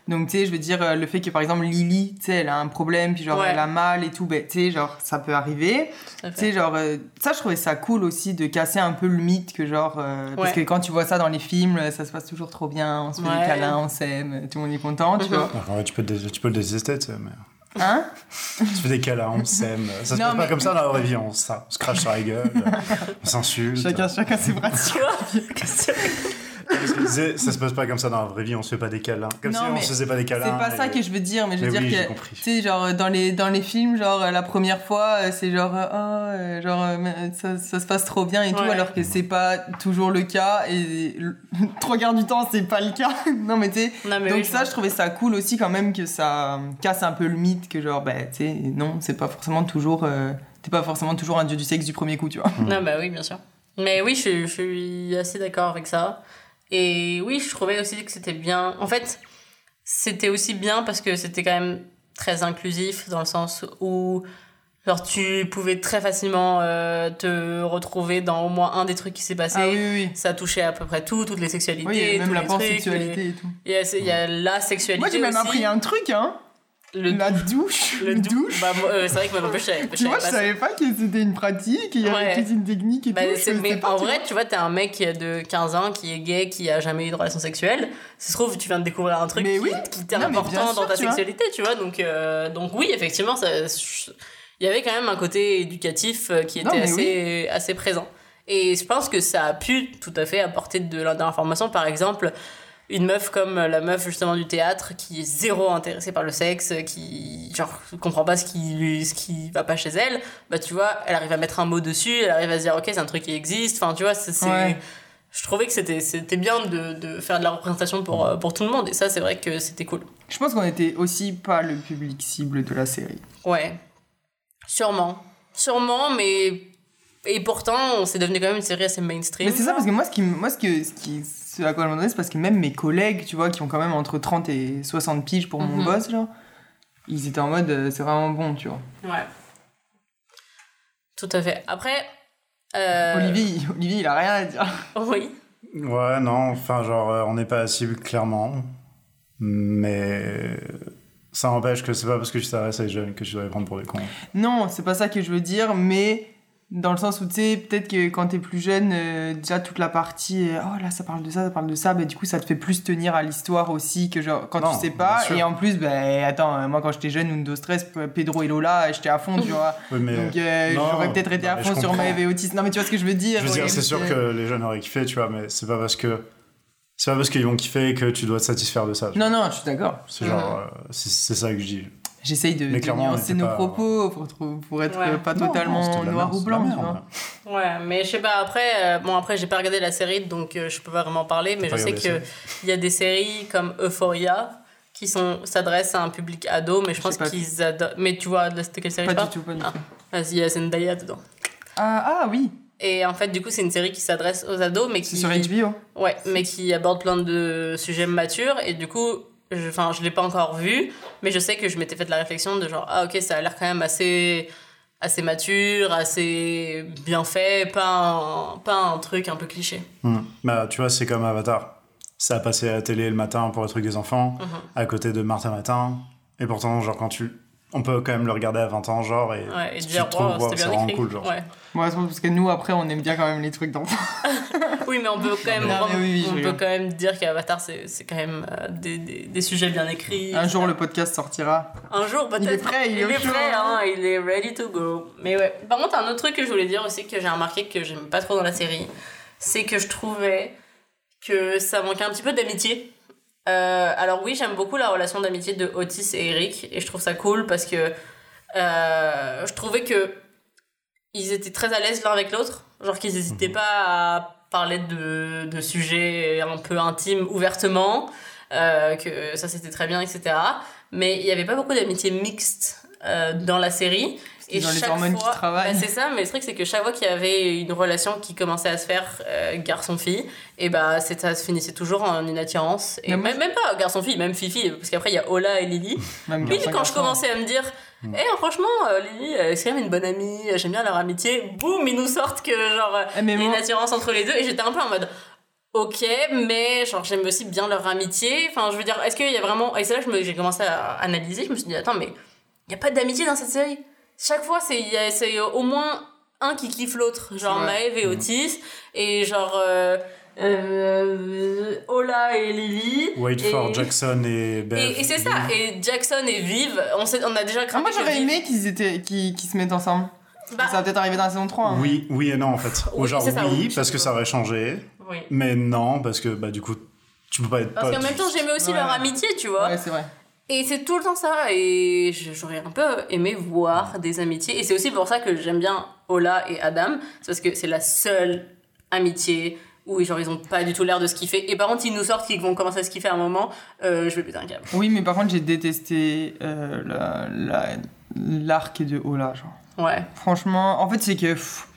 Donc, tu sais, je veux dire, euh, le fait que par exemple Lily, tu sais, elle a un problème, puis genre Ouais. elle a mal et tout, ben, tu sais, genre ça peut arriver. Tu sais, genre, euh, ça je trouvais ça cool aussi de casser un peu le mythe que genre. euh, Parce que quand tu vois ça dans les films, ça se passe toujours trop bien, on se fait Ouais. des câlins, on s'aime, tout le monde est content, tu Mhm. vois. Ouais, tu, peux tu peux le détester, tu sais, mais. Hein? Tu fais des câlins, on s'aime. Ça se Non, passe mais- pas comme ça dans la vraie vie, on, ça, on se crache sur la gueule, on s'insulte. Chacun, chacun ses pratiques. Parce ça se passe pas comme ça dans la vraie vie, on se fait pas des câlins. Comme Non, si on mais se faisait pas des câlins. C'est pas ça et- que je veux dire, mais je veux Mais oui, dire j'ai que. Tu sais, genre, dans les, dans les films, genre, la première fois, euh, c'est genre, euh, oh, euh, genre, ça, ça se passe trop bien et tout, alors que c'est pas toujours le cas, et trois quarts du temps, c'est pas le cas. non, mais tu sais. Donc oui, ça, je trouvais ça cool aussi quand même que ça casse un peu le mythe que genre, bah, tu sais, non, c'est pas forcément toujours, euh, t'es pas forcément toujours un dieu du sexe du premier coup, tu vois. Non, bah oui, bien sûr. Mais oui, je, je suis assez d'accord avec ça. Et oui, je trouvais aussi que c'était bien. En fait, c'était aussi bien parce que c'était quand même très inclusif dans le sens où genre, tu pouvais très facilement euh, te retrouver dans au moins un des trucs qui s'est passé. Ah oui, oui, oui. Ça touchait à peu près tout, toutes les sexualités. Oui, même tous la les trucs, pansexualité et tout. Il y, a, il y a la sexualité. Moi, j'ai même aussi. appris un truc, hein. Le, la douche. le Le dou- douche. Bah, euh, c'est vrai que moi non plus, je savais, je Tu vois, pas je savais pas que c'était une pratique, il y avait Ouais. une technique et Bah, tout. mais pas, en tu vrai, vois. tu vois, t'es un mec de 15 ans qui est gay, qui a jamais eu de relation sexuelle. Ça se trouve, tu viens de découvrir un truc Mais qui, oui. qui t'est important dans ta tu vois. sexualité, tu vois. Donc, euh, donc oui, effectivement, ça, il y avait quand même un côté éducatif euh, qui était assez, assez présent. Et je pense que ça a pu tout à fait apporter de l'information. Par exemple, une meuf comme la meuf justement du théâtre qui est zéro intéressée par le sexe, qui genre comprend pas ce qui lui, ce qui va pas chez elle, bah tu vois, elle arrive à mettre un mot dessus, elle arrive à se dire ok c'est un truc qui existe, enfin tu vois c'est, Ouais. je trouvais que c'était c'était bien de, de faire de la représentation pour euh, pour tout le monde et ça c'est vrai que c'était cool. Je pense qu'on était aussi pas le public cible de la série. Ouais, sûrement, sûrement, mais et pourtant c'est devenu quand même une série assez mainstream. Mais c'est ça, parce que moi, ce, qui, moi ce, que, ce, qui, ce à quoi je me demandais, c'est parce que même mes collègues, tu vois, qui ont quand même entre 30 et 60 piges pour mon Mhm. boss, genre, ils étaient en mode, euh, c'est vraiment bon, tu vois. Ouais. Tout à fait. Après. euh, Olivier, il- Olivier, il a rien à dire. Oui. Ouais, non, enfin, genre, euh, on n'est pas la cible, clairement. Mais ça n'empêche que c'est pas parce que tu t'adresses à des jeunes que tu dois les prendre pour des cons. Non, c'est pas ça que je veux dire, mais Dans le sens où, tu sais, peut-être que quand t'es plus jeune, euh, déjà toute la partie, euh, oh là, ça parle de ça, ça parle de ça, bah, du coup, ça te fait plus tenir à l'histoire aussi que genre quand Non, tu sais pas. Et en plus, ben attends, euh, moi quand j'étais jeune, Undo Stress, Pedro et Lola, j'étais à fond, tu vois. Oui, mais Donc euh, j'aurais peut-être été non, à fond sur. Maëve et Otis. Non, mais tu vois ce que je veux dire. Je veux dire, c'est sûr que les jeunes auraient kiffé, tu vois, mais c'est pas parce que. C'est pas parce qu'ils vont kiffer que tu dois te satisfaire de ça. Non, vois. non, je suis d'accord. C'est genre. euh, c'est ça que je dis. J'essaye de, de nuancer nos pas- propos pour, pour être Ouais. pas Non, non, totalement noir merde, ou blanc, tu merde. vois. Ouais, mais je sais pas, après, euh, bon, après, j'ai pas regardé la série, donc euh, je peux pas vraiment parler, mais je sais regardé la que il y a des séries comme Euphoria qui sont s'adressent à un public ado, mais je Je pense qu'ils adorent. Mais tu vois, de quelle série Pas je parle du tout, pas du Ah. tout. Vas-y, il y a Zendaya dedans. Ah, ah oui, Et en fait, du coup, c'est une série qui s'adresse aux ados, mais c'est qui. sur HBO. Ouais, mais qui aborde plein de sujets matures et du coup, enfin, je l'ai pas encore vu, mais je sais que je m'étais fait la réflexion de genre ah ok ça a l'air quand même assez assez mature, assez bien fait, pas un, pas un truc un peu cliché. Hmm. Bah, tu vois, c'est comme Avatar. Ça a passé à la télé le matin pour le truc des enfants, Mhm. à côté de Martin Matin. Et pourtant, genre, quand tu. On peut quand même le regarder à 20 ans, genre, et. Ouais, et tu dire trouves, wow, c'est vraiment cool, genre. Ouais. Ouais, c'est parce que nous, après, on aime bien quand même les trucs d'enfants. Oui, mais on peut quand même, Non, oui, oui, je on peut rigole. quand même dire qu'Avatar c'est c'est quand même euh, des, des, des sujets bien écrits. Un jour, le podcast sortira. Un jour, peut-être. Il est prêt, il est au chaud, prêt, hein, il est ready to go. Mais ouais. Par contre, un autre truc que je voulais dire aussi que j'ai remarqué que j'aime pas trop dans la série, c'est que je trouvais que ça manquait un petit peu d'amitié. Euh, alors oui, j'aime beaucoup la relation d'amitié de Otis et Eric et je trouve ça cool parce que euh, je trouvais que ils étaient très à l'aise l'un avec l'autre, genre qu'ils n'hésitaient pas à parler de, de sujets un peu intimes ouvertement, euh, que ça c'était très bien, etc. Mais il n'y avait pas beaucoup d'amitié mixte dans la série. Qu'ils ont les hormones qui travaillent. bah, c'est ça, mais le truc c'est que chaque fois qu'il y avait une relation qui commençait à se faire euh, garçon-fille, et bah ça se finissait toujours en une attirance. Et même, même pas garçon-fille, même Fifi, parce qu'après il y a Ola et Lily. Même Puis quand je commençais à me dire, Mm. eh franchement, euh, Lily, euh, c'est quand même une bonne amie, j'aime bien leur amitié, boum, ils nous sortent que genre Eh, il y a une attirance entre les deux, et j'étais un peu en mode, ok, mais genre j'aime aussi bien leur amitié. Enfin, je veux dire, est-ce qu'il y a vraiment. Et c'est là que j'ai commencé à analyser, je me suis dit, attends, mais il n'y a pas d'amitié dans cette série? Chaque fois, c'est il y a- c'est au moins un qui kiffe l'autre, genre. Maëve et Otis, et genre. euh, euh, Ola et Lily. Wait et- for Jackson et Bev. et, et c'est ça, et Jackson et Viv, on, sait, on a déjà Ah, craqué moi, j'aurais aimé qu'ils étaient, qu'ils, qu'ils se mettent ensemble. Bah, Ça va peut-être arriver dans la saison 3. hein. Oui, oui et non, en fait. Ou Oui, genre, ça, oui, parce que ça aurait changé. oui. Mais non, parce que, bah, du coup, tu peux pas être Parce qu'en même temps, j'aimais aussi Ouais. leur amitié, tu vois. Ouais, c'est vrai. Et c'est tout le temps ça, et j'aurais un peu aimé voir des amitiés. Et c'est aussi pour ça que j'aime bien Ola et Adam, c'est parce que c'est la seule amitié où genre, ils ont pas du tout l'air de se kiffer. Et par contre, ils nous sortent qu'ils vont commencer à se kiffer à un moment, euh, je vais péter un câble. Oui, mais par contre, j'ai détesté euh, la- la- l'arc de Ola, genre. Ouais. Franchement, en fait, c'est que. pff,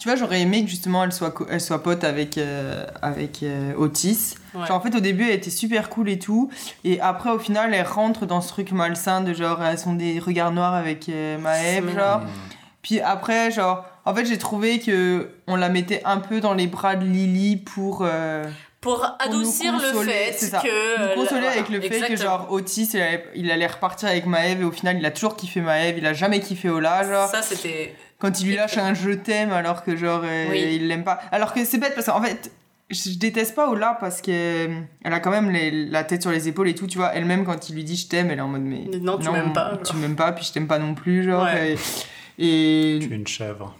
tu vois, j'aurais aimé que justement elle soit, elle soit pote avec, euh, avec euh, Otis. Ouais. Genre, en fait, au début, elle était super cool et tout. Et après, au final, elle rentre dans ce truc malsain de genre, elles sont des regards noirs avec euh, Maëve, C'est genre. Puis après, genre, en fait, j'ai trouvé que on la mettait un peu dans les bras de Lily pour. euh, Pour adoucir le fait que. nous consoler avec le fait que genre Otis il allait, il allait repartir avec Maëve et au final il a toujours kiffé Maëve il a jamais kiffé Ola genre Ça, c'était. Quand il lui lâche un je t'aime alors que genre euh, Oui. il l'aime pas alors que c'est bête parce qu'en fait je je déteste pas Ola parce que euh, elle a quand même les- la tête sur les épaules et tout tu vois elle-même quand il lui dit je t'aime elle est en mode mais Non, tu m'aimes pas, tu m'aimes pas puis je t'aime pas non plus genre Ouais. et, et- Tu es une chèvre.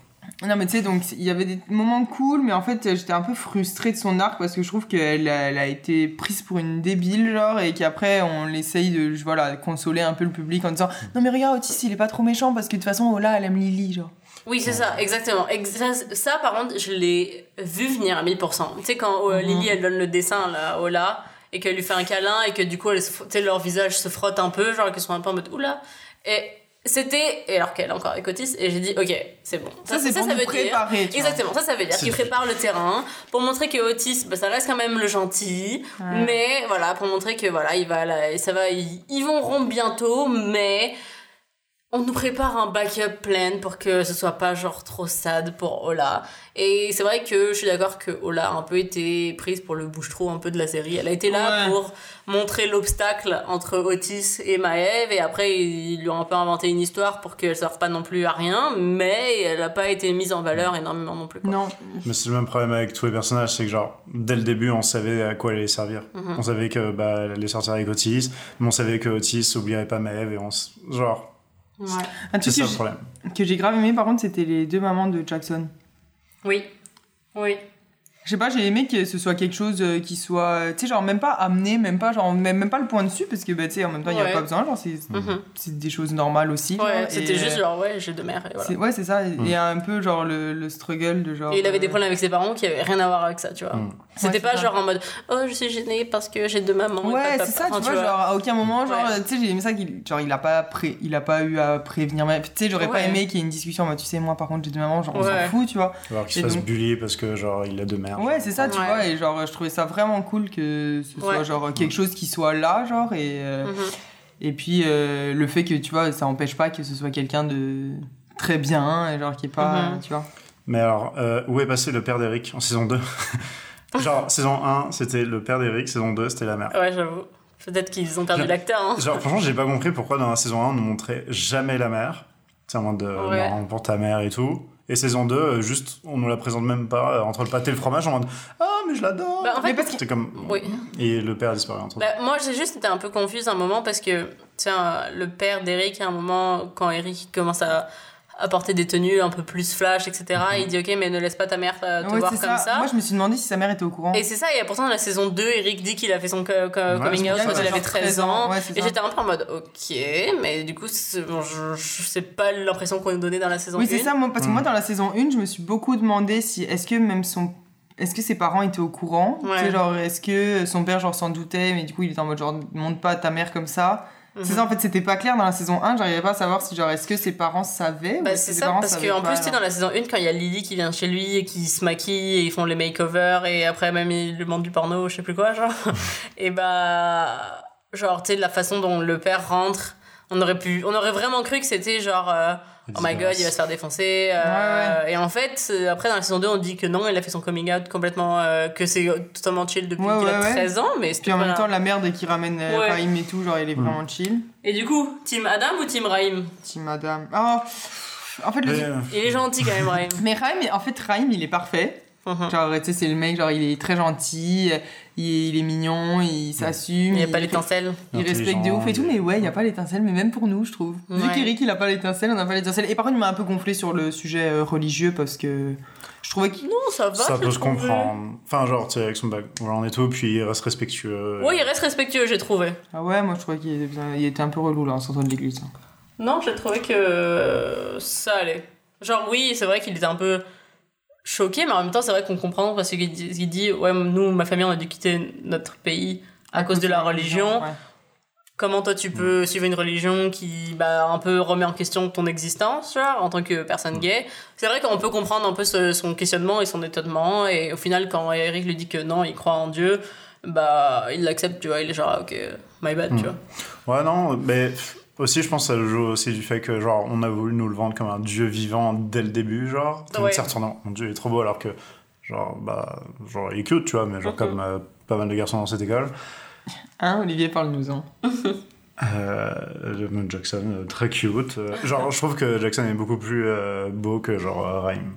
non mais tu sais donc il y avait des moments cool mais en fait j'étais un peu frustrée de son arc parce que je trouve qu'elle a, elle a été prise pour une débile genre et qu'après on l'essaye de voilà consoler un peu le public en disant non mais regarde Otis il est pas trop méchant parce que de toute façon Ola elle aime Lily genre Oui, c'est ça, exactement. Ex- ça, ça, par contre, je l'ai vu venir à 1000%. Tu sais, quand euh. Lily, elle donne le dessin, là, à Ola, et qu'elle lui fait un câlin, et que du coup, elle leur visage se frotte un peu, genre, qu'elles sont un peu en mode oula. Et c'était, et alors qu'elle est encore écoutiste, et j'ai dit, ok, c'est bon. ça, c'est pour veut préparer vois. Exactement, ça, ça veut dire qu'il prépare le terrain pour montrer que Otis, bah, ça reste quand même le gentil, Ouais. mais voilà, pour montrer que voilà, il va, là, ça va, ils, ils vont rompre bientôt, mais on nous prépare un backup plan pour que ce soit pas genre trop sad pour Ola. Et c'est vrai que je suis d'accord que Ola a un peu été prise pour le bouche-trou un peu de la série. Elle a été là Ouais. pour montrer l'obstacle entre Otis et Maëv et après ils lui ont un peu inventé une histoire pour qu'elle serve pas non plus à rien, mais elle a pas été mise en valeur énormément non plus. quoi. Non. Mais c'est le même problème avec tous les personnages, c'est que genre, dès le début, on savait à quoi elle allait servir. Mhm. On savait que bah, elle allait sortir avec Otis, mais on savait que Otis oublierait pas Maeve et on genre, Ouais. Un c'est truc ça que le j'ai- problème. que j'ai grave aimé par contre, c'était les deux mamans de Jackson. Oui. Oui. Je sais pas, j'ai aimé que ce soit quelque chose euh, qui soit, tu sais, genre même pas amené, même pas genre même, même pas le point dessus parce que bah tu sais en même temps il y a Ouais. pas besoin, genre c'est Mhm. c'est des choses normales aussi. Ouais, c'était juste euh, genre, ouais, j'ai deux mères et voilà. c'est- Ouais, c'est ça. Il y a un peu genre le, le struggle de genre. Et il avait des euh, problèmes avec ses parents qui avaient rien à voir avec ça, tu vois. Mm. C'était Ouais, pas genre en mode oh je suis gênée parce que j'ai deux mamans. Ouais, c'est ça, tu vois, genre à aucun moment, genre, Ouais. tu sais, j'ai aimé ça qu'il genre, il a pas pré... il a pas eu à prévenir, ma- tu sais, j'aurais pas aimé qu'il y ait une discussion, en mode, tu sais, moi par contre j'ai deux mamans, genre on s'en fout, tu vois. Alors qu'il se fasse donc- bully parce que genre, il a deux mères. Ouais, c'est ça, tu Ouais. vois, et genre, je trouvais ça vraiment cool que ce soit genre quelque chose qui soit là, genre, et, euh, Mhm. et puis euh, le fait que, tu vois, ça empêche pas que ce soit quelqu'un de très bien, et genre qui est pas, Mhm. tu vois. Mais alors, euh, où est passé le père d'Eric en saison 2 Genre, saison 1, c'était le père d'Eric, saison 2, c'était la mère. Ouais, j'avoue. Peut-être qu'ils ont perdu l'acteur. Hein. Genre, franchement, j'ai pas compris pourquoi dans la saison 1, on nous montrait jamais la mère. C'est en mode de Ouais. non, pour ta mère et tout. Et saison 2, euh, juste, on nous la présente même pas euh, entre le pâté et le fromage en mode Ah, mais je l'adore Bah, en fait, parce que- comme. Oui. Et le père a disparu entre Bah, moi, j'ai juste été un peu confuse un moment parce que, tiens, le père d'Eric, à un moment, quand Eric commence à apporter des tenues un peu plus flash, etc., il dit Ok, mais ne laisse pas ta mère euh, te Ouais, voir c'est comme ça. Moi, je me suis demandé si sa mère était au courant. Et c'est ça, et pourtant dans la saison 2, Eric dit qu'il a fait son co- co- coming c'est out quand il avait 13 ans. Ouais, c'est Et ça. j'étais un peu en mode, ok, mais du coup, c'est bon, je, je sais pas l'impression qu'on nous donnait dans la saison Oui, 1. c'est ça, moi, parce que Mm. moi, dans la saison 1, je me suis beaucoup demandé si, est-ce que même son. Est-ce que ses parents étaient au courant? Ouais. Tu sais, genre, est-ce que son père, genre, s'en doutait, mais du coup, il était en mode, genre, monte pas ta mère comme ça C'est ça, en fait, c'était pas clair dans la saison 1, j'arrivais pas à savoir si, genre, est-ce que ses parents savaient Bah, c'est ça, parce qu'en plus, tu sais, dans la saison 1, quand il y a Lily qui vient chez lui et qui se maquille et ils font les makeovers et après même ils lui montrent du porno, je sais plus quoi, genre. et bah, genre, tu sais, la façon dont le père rentre, on aurait pu, on aurait vraiment cru que c'était genre, euh, oh my god, il va se faire défoncer. euh, Et en fait, après dans la saison 2, on dit que non, il a fait son coming out complètement, euh, que c'est totalement chill depuis Ouais, qu'il a ouais, ouais. 13 ans, mais Puis en même là. temps, la merde qui ramène euh, Ouais. Raïm et tout, genre, il est Mm. vraiment chill. Et du coup, Team Adam ou Team Raïm Si madame. Oh En fait, le. Euh, Il est gentil quand même, Raïm. Mais Raïm, en fait, Raïm, il est parfait. Mhm. Genre, tu sais, c'est le mec, genre, il est très gentil, il, il est mignon, il s'assume. Il n'y a pas l'étincelle. Il respecte de ouf et tout, mais ouais, il n'y a pas l'étincelle, mais même pour nous, je trouve. Vu Ouais. qu'Eric, il a pas l'étincelle, on n'a pas l'étincelle. Et par contre, il m'a un peu gonflé sur le sujet euh, religieux parce que je trouvais qu'il. Non, ça va. ça peut se comprendre. Enfin, genre, tu sais, avec son background et tout, puis il reste respectueux. Oui, il reste respectueux, j'ai trouvé. Ah ouais, moi, je trouvais qu'il était, il était un peu relou, là, en sortant de l'église. Non, j'ai trouvé que ça allait. Genre, oui, c'est vrai qu'il était un peu choqué, mais en même temps, c'est vrai qu'on comprend parce qu'il dit, il dit Ouais, nous, ma famille, on a dû quitter notre pays à, cause de la religion. Ouais. Comment toi, tu peux suivre une religion qui, bah, un peu remet en question ton existence, genre, en tant que personne gay? C'est vrai qu'on peut comprendre un peu ce- son questionnement et son étonnement, et au final, quand Eric lui dit que non, il croit en Dieu, bah, il l'accepte, tu vois, il est genre, ok, my bad, tu Mm. vois. Ouais, non, mais aussi, je pense que ça joue aussi du fait que, genre, on a voulu nous le vendre comme un dieu vivant dès le début, genre. Tout le monde Ouais. s'est retourné, mon dieu, il est trop beau, alors que, genre, bah, genre, il est cute, tu vois, mais genre, Mhm. comme euh, pas mal de garçons dans cette école. Hein, Olivier, parle-nous-en. Euh, le Jackson, euh, très cute. euh, genre, je trouve que Jackson est beaucoup plus euh, beau que, genre, euh, Raïm.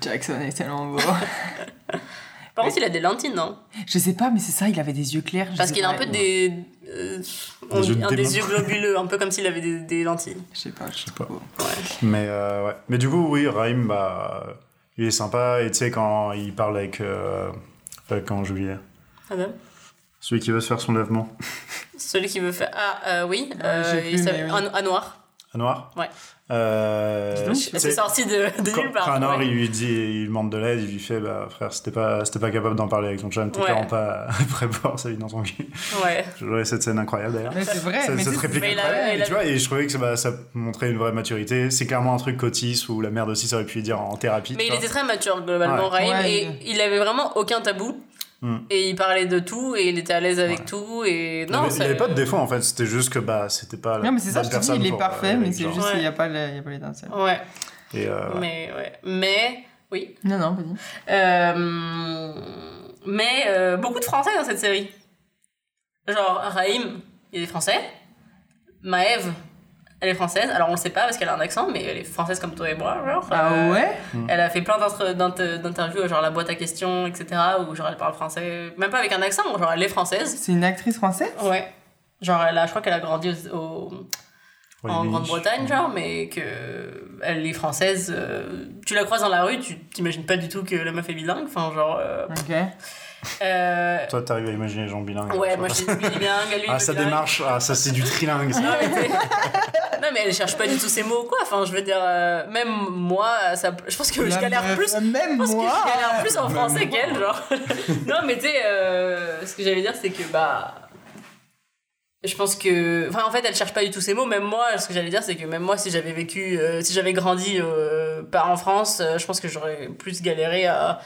Jackson est tellement beau. Par contre, il a des lentilles, non? Je sais pas, mais c'est ça, il avait des yeux clairs. Parce qu'il a un peu des. euh, on Des yeux de un démon. des yeux globuleux, un peu comme s'il avait des, des lentilles. Je sais pas, je sais pas. Mais, euh, ouais. Mais du coup, oui, Raïm, bah, il est sympa, et tu sais, quand il parle avec. Euh, euh, comment j'oubliais Adam Celui qui veut se faire son lèvement. Celui qui veut faire. Ah, euh, oui, Ouais, euh, j'ai plus, il s'appelle mais oui. À noir? Ouais. Euh, C'est sorti de, de quand, nulle part. quand Anwar, ouais. il lui dit, il demande de l'aide, il lui fait, bah frère, c'était pas, c'était pas capable d'en parler avec ton chum, t'es Ouais. clairement pas prêt pour avoir sa vie dans ton cul. Ouais. J'ai trouvé cette scène incroyable d'ailleurs. C'est vrai, Cette- mais cette réplique mais a- Et tu vois, et je trouvais que bah, ça montrait une vraie maturité. C'est clairement un truc qu'Otis ou la merde aussi, ça aurait pu dire en thérapie. Mais il vois. était très mature globalement, Ouais. Raïm, Ouais, et il avait vraiment aucun tabou. Hmm. Et il parlait de tout et il était à l'aise avec Ouais. tout et Il non, n'y il y avait pas de défaut en fait, c'était juste que bah, c'était pas. la Non, mais c'est ça, je te dis, il est pour, parfait, euh, mais c'est juste Ouais. qu'il n'y a pas le- il y a pas l'étincelle. Ouais, Et, euh, mais ouais. Mais oui. Non, non, vas-y. Euh, mais euh, beaucoup de Français dans cette série. Genre Raïm, il est français. Maëve, elle est française. Alors on le sait pas parce qu'elle a un accent, mais elle est française comme toi et moi. Genre, Ah Euh, ouais Elle a fait plein d'interviews, genre la boîte à questions, etc. Où genre elle parle français, même pas avec un accent, genre elle est française. C'est une actrice française? Ouais. Genre elle a, je crois qu'elle a grandi au, au- en. Grande-Bretagne, genre, mais que elle est française. euh, tu la croises dans la rue, tu t'imagines pas du tout que la meuf est bilingue. Enfin, genre. euh, Ok. Euh, Toi, t'arrives à imaginer les gens bilingues. ouais, tu moi je suis bilingue, lui. Ah, ça bilingue. démarche, ah, ça c'est du trilingue. ça. Non mais, t'sais- non, mais elle cherche pas du tout ses mots, quoi. Enfin, je veux dire, euh, même moi, ça, je pense que je galère meuf, plus. Même Je pense moi que je galère plus en Même français qu'elle, genre. non, mais tu sais, euh, ce que j'allais dire, c'est que, bah. Je pense que. Enfin, en fait, elle cherche pas du tout ses mots. Même moi, ce que j'allais dire, c'est que même moi, si j'avais vécu. euh, si j'avais grandi euh, pas en France, euh, je pense que j'aurais plus galéré à.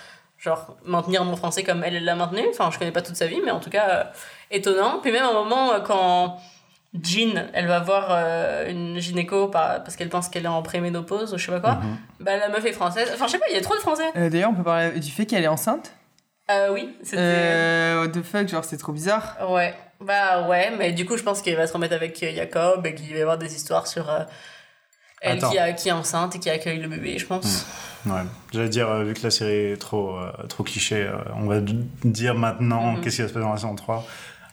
Genre, maintenir mon français comme elle l'a maintenu. Enfin, je connais pas toute sa vie, mais en tout cas, euh, étonnant. Puis même à un moment, euh, quand. Jean, elle va voir euh, une gynéco par- parce qu'elle pense qu'elle est en préménopause ou je sais pas quoi. Mhm. Bah, la meuf est française. Enfin, je sais pas, il y a trop de français. Euh, D'ailleurs, on peut parler du fait qu'elle est enceinte? Euh, oui, c'était. euh, What the fuck, genre c'est trop bizarre. Ouais, bah ouais, mais du coup, je pense qu'elle va se remettre avec euh, Jacob et qu'il va y avoir des histoires sur euh, elle Attends. qui, a, qui est enceinte et qui accueille le bébé, je pense. Ouais. J'allais dire, euh, vu que la série est trop, euh, trop cliché, euh, on va dire maintenant Mhm. qu'est-ce qui va se passer dans la saison 3.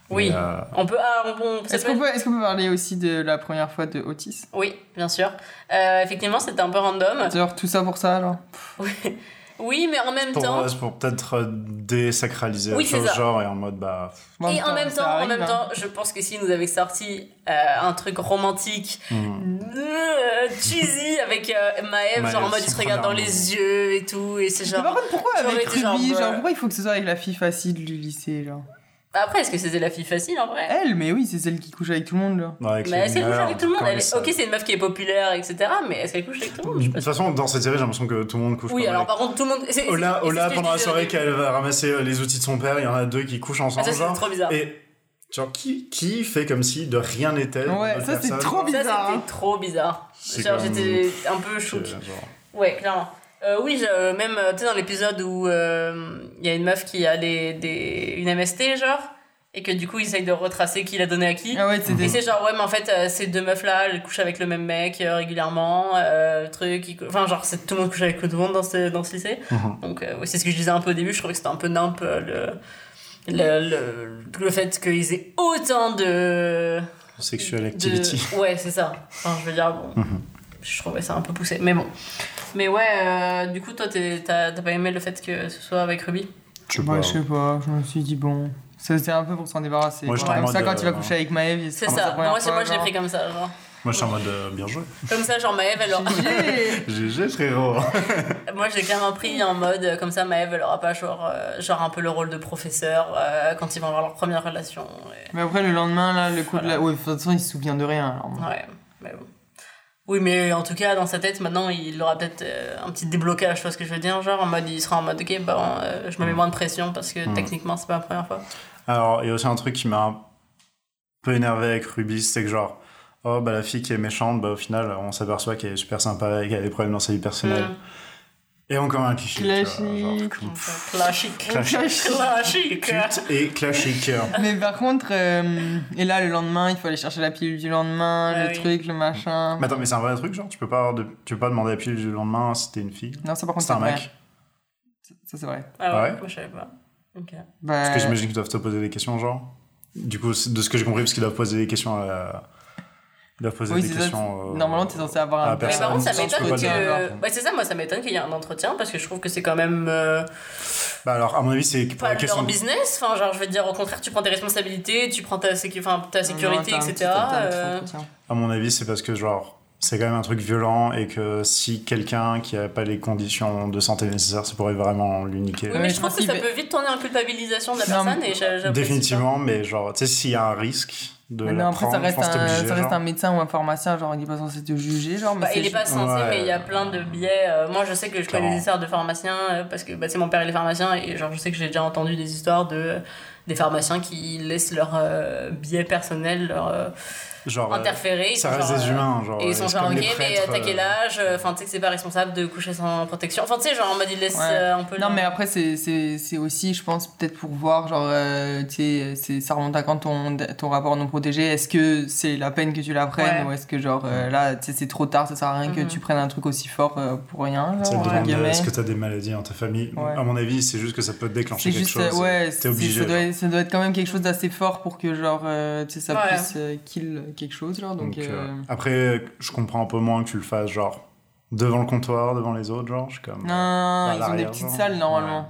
Oui. Mais, euh, On peut. Ah, on, Est-ce peut qu'on peut, est qu'on peut parler aussi de la première fois de Otis? Oui, bien sûr. Euh, effectivement, c'était un peu random. Genre tout ça pour ça, alors? Oui, mais en même pour, temps. euh, pour peut-être euh, désacraliser Oui, chose, ça. genre, et en mode, bah. Bon, et en même temps, en même hein. temps, je pense que si nous avait sorti euh, un truc romantique, euh, cheesy avec euh, Maëv, Maëv, genre en mode il se regarde dans les yeux et tout, et c'est Mais genre. par contre, pourquoi avec Ruby Genre, pourquoi il faut que ce soit avec la fille facile du lycée, genre Après, est-ce que c'était la fille facile en vrai? Elle, mais oui, c'est celle qui couche avec tout le monde, là. Ouais, avec Mais est-ce qu'elle couche avec tout le monde Elle est-. Ok, c'est une meuf qui est populaire, etc. Mais est-ce qu'elle couche avec tout le monde? De toute façon, dans cette série, j'ai l'impression que tout le monde couche Oui, pas alors avec. par contre, tout le monde. c'est- Ola, c'est pendant la soirée, qu'elle va ramasser euh, les outils de son père, il y en a deux qui couchent Ah, ensemble. ça, c'est trop bizarre. Et genre, qui, qui fait comme si de rien n'était Ouais, ça, c'est personne, trop bizarre. Ça, hein. c'était trop bizarre. Genre, j'étais un peu choquée. Ouais, clairement. Euh, oui, je- euh, même, euh, tu sais, dans l'épisode où euh, il y a une meuf qui a des, des, une MST, genre, et que du coup, ils essayent de retracer qui l'a donné à qui. Ah ouais. Et c'est genre, ouais, mais en fait, euh, ces deux meufs-là, elles couchent avec le même mec euh, régulièrement, euh, truc, ils enfin, genre, c'est tout le monde couche avec tout le monde dans ce, dans ce lycée. Mhm. Donc, euh, ouais, c'est ce que je disais un peu au début, je trouvais que c'était un peu nimp euh, le, le, le, le fait qu'ils aient autant de. Sexual de- activity. Ouais, c'est ça. Enfin, je veux dire, bon, Mhm. Je trouvais ça un peu poussé, mais bon. Mais ouais, euh, du coup, toi, t'as t'as pas aimé le fait que ce soit avec Ruby? Je sais Ouais, pas. je sais pas, je me suis dit, bon. C'était un peu pour s'en débarrasser. Moi, Comme ça, quand il va euh, coucher avec Maëv, C'est ça. Moi, c'est fois, moi, je l'ai pris comme ça, genre. Moi, je suis en mode euh, bien joué. Comme ça, genre, Maëve, elle aura... GG, frérot. Moi, j'ai clairement pris en mode, comme ça, Maëve, elle aura pas genre, euh, genre un peu le rôle de professeur euh, quand ils vont avoir leur première relation. et- Mais après, le lendemain, là, le coup de la. Ouais, de toute façon, il se souvient de rien. alors. Ouais, mais bon. Oui, mais en tout cas, dans sa tête, maintenant, il aura peut-être euh, un petit déblocage, tu vois ce que je veux dire Genre, en mode, il sera en mode, ok, euh, je me mets moins de pression parce que Mm. techniquement, c'est pas la première fois. Alors, il y a aussi un truc qui m'a un peu énervé avec Ruby, c'est que genre, oh, bah la fille qui est méchante, bah au final, on s'aperçoit qu'elle est super sympa et qu'elle a des problèmes dans sa vie personnelle. Mm. Et encore un cliché. Classique. Classique. Classique. Et classique. Mais par contre, euh, et là, le lendemain, il faut aller chercher la pilule du lendemain, Ah le oui. truc, le machin. Mais attends, mais c'est un vrai truc, genre, tu peux pas, avoir de- tu peux pas demander la pilule du lendemain si t'es une fille. Non, ça par contre, C'est un vrai. mec. Ça, c'est vrai. Ah ouais, ouais moi, je savais pas. Ok. Bah, Parce que j'imagine qu'ils doivent te poser des questions, genre. Du coup, de ce que j'ai compris, parce qu'ils doivent poser des questions à la- Ils doivent poser Oui, des questions. euh, Normalement, t'es censé avoir un Mais personne. par contre, ça tu m'étonne que. Ouais, c'est ça, moi, ça m'étonne qu'il y ait un entretien parce que je trouve que c'est quand même euh, Bah alors, à mon avis, c'est pour pas la question. leur business. Enfin, genre, je veux dire, au contraire, tu prends tes responsabilités, tu prends ta, sécu... enfin, ta sécurité, Non, etc. euh. À mon avis, c'est parce que, genre, c'est quand même un truc violent et que si quelqu'un qui a pas les conditions de santé nécessaires, ça pourrait vraiment lui niquer. Oui, mais je trouve pense que ça peut vite tourner en culpabilisation de la personne et Définitivement, mais genre, tu sais, s'il y a un risque de Mais non, après, ça reste, un, obligé, ça reste genre. un médecin ou un pharmacien, genre, il est pas censé te juger, genre. Mais Bah, il est pas censé, Ouais. mais il y a plein de biais. Euh, moi, je sais que je connais des histoires de pharmaciens euh, parce que bah, c'est mon père, il est pharmacien et genre je sais que j'ai déjà entendu des histoires de des pharmaciens qui laissent leur euh, biais personnel leur euh, Genre, euh, interférer. ils ça sont reste genre, des euh, humains, genre. Et ils sont c'est genre, ok, mais t'as quel euh, âge Enfin, tu sais que c'est pas responsable de coucher sans protection. Enfin, tu sais, genre en mode il laisse Ouais. euh, un peu. Non, mais après, c'est- c'est c'est aussi, je pense, peut-être pour voir, genre, euh, tu sais, c'est- ça remonte à quand ton, ton rapport non protégé. Est-ce que c'est la peine que tu la prennes Ouais. ou est-ce que, genre, euh, là, tu sais, c'est trop tard, ça sert à rien que Mhm. tu prennes un truc aussi fort euh, pour rien. Est-ce que t'as des maladies dans ta famille? Ouais. À mon avis, c'est juste que ça peut déclencher quelque juste, euh, chose. ouais, obligé. ça, doit, être- ça doit être quand même quelque chose d'assez fort pour que, genre, euh, tu sais, ça Ouais. puisse euh, kill quelque chose, genre, donc. Donc, euh, euh, Après, je comprends un peu moins que tu le fasses, genre, devant le comptoir, devant les autres, genre, je suis comme. Non, à ils ont des petites genre. salles normalement.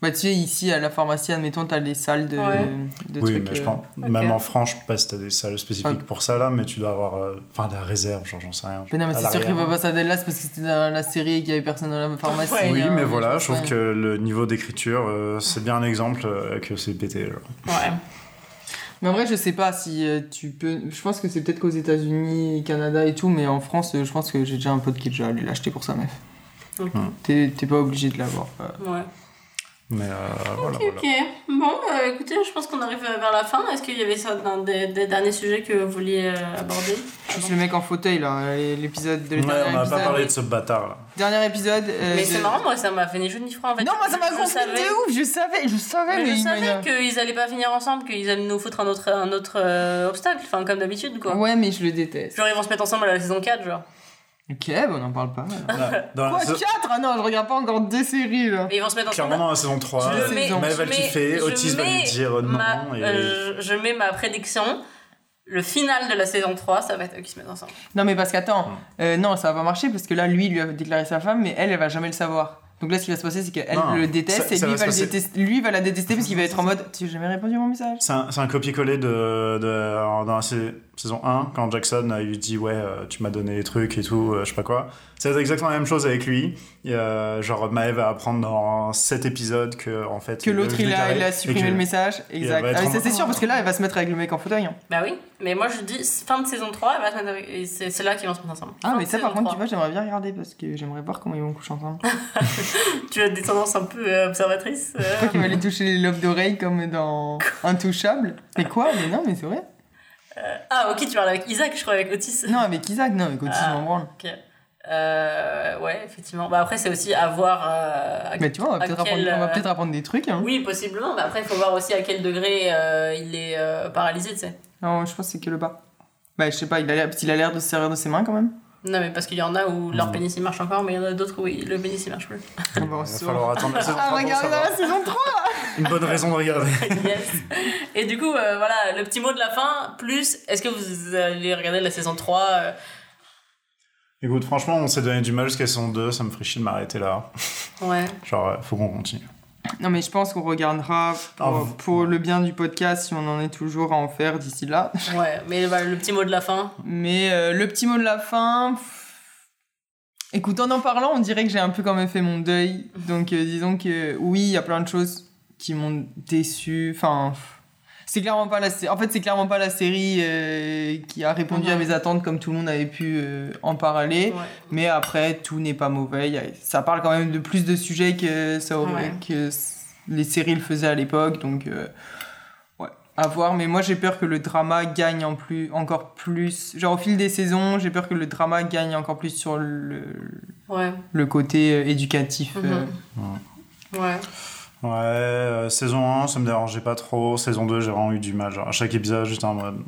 Bah, tu sais, ici à la pharmacie, admettons, t'as les salles de, Ouais. de Oui, trucs. mais je euh, pense, même en France, je sais pas si t'as des salles spécifiques pour ça là, mais tu dois avoir, euh, enfin, de la réserve, genre, j'en sais rien. Mais non, mais c'est sûr qu'il l'arrière. va pas ça là, c'est parce que c'était dans la série et qu'il y avait personne dans la pharmacie. Ouais, Oui, hein, mais voilà, je trouve que le niveau d'écriture, euh, c'est bien un exemple euh, que c'est pété. Genre. Ouais. Mais en vrai, je sais pas si euh, tu peux. Je pense que c'est peut-être qu'aux États-Unis, Canada et tout, mais en France, euh, je pense que j'ai déjà un pote qui est déjà allé l'acheter pour sa meuf. Ok. T'es t'es pas obligé de l'avoir. euh. Ouais. Mais euh, voilà, Ok, voilà. ok. Bon, euh, écoutez, je pense qu'on arrive vers la fin. Est-ce qu'il y avait ça dans des, des derniers sujets que vous vouliez euh, aborder? Juste le mec en fauteuil là, l'épisode de Ouais, on n'a pas parlé de ce bâtard là. Dernier épisode. euh, Mais de- c'est marrant, moi, ça m'a fait ni chaud ni froid en fait. Non, moi ça m'a Je confondu savais- de ouf, je savais, je savais, Mais mais, je savais qu'ils allaient pas finir ensemble, qu'ils allaient nous foutre un autre, un autre euh, obstacle, enfin comme d'habitude quoi. Ouais, mais je le déteste. Genre ils vont se mettre ensemble à la saison 4, genre. Ok, bah on en parle pas. Voilà. Dans la Quoi, sa- 4 Ah non, je regarde pas encore deux séries là. Ils vont se mettre ensemble. Clairement dans la saison 3, Je mets- va le je mets- kiffer, je Otis va lui mets dire non. ma- et... euh, je, je mets ma prédiction. Le final de la saison 3, ça va être eux qui se mettent ensemble. Non, mais parce qu'attends, euh, non, ça va pas marcher parce que là, lui, il lui a déclaré sa femme, mais elle, elle va jamais le savoir. Donc là, ce qui va se passer, c'est qu'elle le déteste ça- et ça lui va va, se le passer- détester, lui va la détester parce qu'il va être en mode Tu as jamais répondu à mon message C'est un, copier-coller de, de- dans la sa- saison 1, quand Jackson il lui dit Ouais, euh, tu m'as donné des trucs et tout, euh, je sais pas quoi. C'est exactement la même chose avec lui. Et, euh, genre, Maëv va apprendre dans 7 épisodes que, en fait. Que l'autre, il il a supprimé que- le message. Exact. Ah, en c'est sûr parce que là, elle va se mettre avec le mec en fauteuil. hein. Bah oui, mais moi je dis fin de saison 3, elle va se mettre avec- et c'est là qu'ils vont se mettre ensemble. Ah, Fin mais ça, par contre, tu 3. vois, j'aimerais bien regarder parce que j'aimerais voir comment ils vont coucher ensemble. Tu as des tendances un peu euh, observatrices. euh. Je crois qu'il va aller toucher les lobes d'oreilles comme dans Intouchable. Mais quoi? Mais non, mais c'est vrai. Ah, ok, tu parles avec Isaac, je crois, avec Otis. Non, avec Isaac, non, avec Otis, Ah. m'en branle. Ok. Euh, ouais, effectivement. Bah après, c'est aussi à voir. euh, à- Mais tu vois, on va peut-être quel, apprendre, on euh, des trucs. Hein. Oui, possiblement. Mais après, il faut voir aussi à quel degré euh, il est euh, paralysé, tu sais. Non, je pense que c'est que le bas. Bah, je sais pas, il a l'air, parce qu'il a l'air de se servir de ses mains quand même. Non, mais parce qu'il y en a où leur pénis il marche encore, mais il y en a d'autres où il- le pénis il marche plus. En Il va falloir attendre la saison 3 Ah, pour regarde savoir. la saison 3 Une bonne raison de regarder. yes. Et du coup, euh, voilà, le petit mot de la fin, plus, est-ce que vous allez regarder la saison 3 euh, Écoute, franchement, on s'est donné du mal jusqu'à saison 2, ça me ferait chier de m'arrêter là. Ouais. Genre, euh, faut qu'on continue. Non, mais je pense qu'on regardera pour, Ah, pour le bien du podcast si on en est toujours à en faire d'ici là. Ouais, mais voilà, le petit mot de la fin. Mais euh, le petit mot de la fin. pff, Écoute, en en parlant, on dirait que j'ai un peu quand même fait mon deuil. Donc, euh, disons que oui, il y a plein de choses qui m'ont déçu. Enfin, pff, c'est clairement pas la. En fait, c'est clairement pas la série euh, qui a répondu à mes attentes comme tout le monde avait pu euh, en parler. Ouais. Mais après, tout n'est pas mauvais. A- Ça parle quand même de plus de sujets que, ça aurait- Ouais. que les séries le faisaient à l'époque. Donc, euh, ouais, à voir. Mais moi, j'ai peur que le drama gagne en plus, encore plus. Genre, au fil des saisons, j'ai peur que le drama gagne encore plus sur le, le côté éducatif. Mhm. Ouais. Ouais, euh, saison 1, ça me dérangeait pas trop. Saison 2, j'ai vraiment eu du mal. Genre, à chaque épisode, j'étais en mode.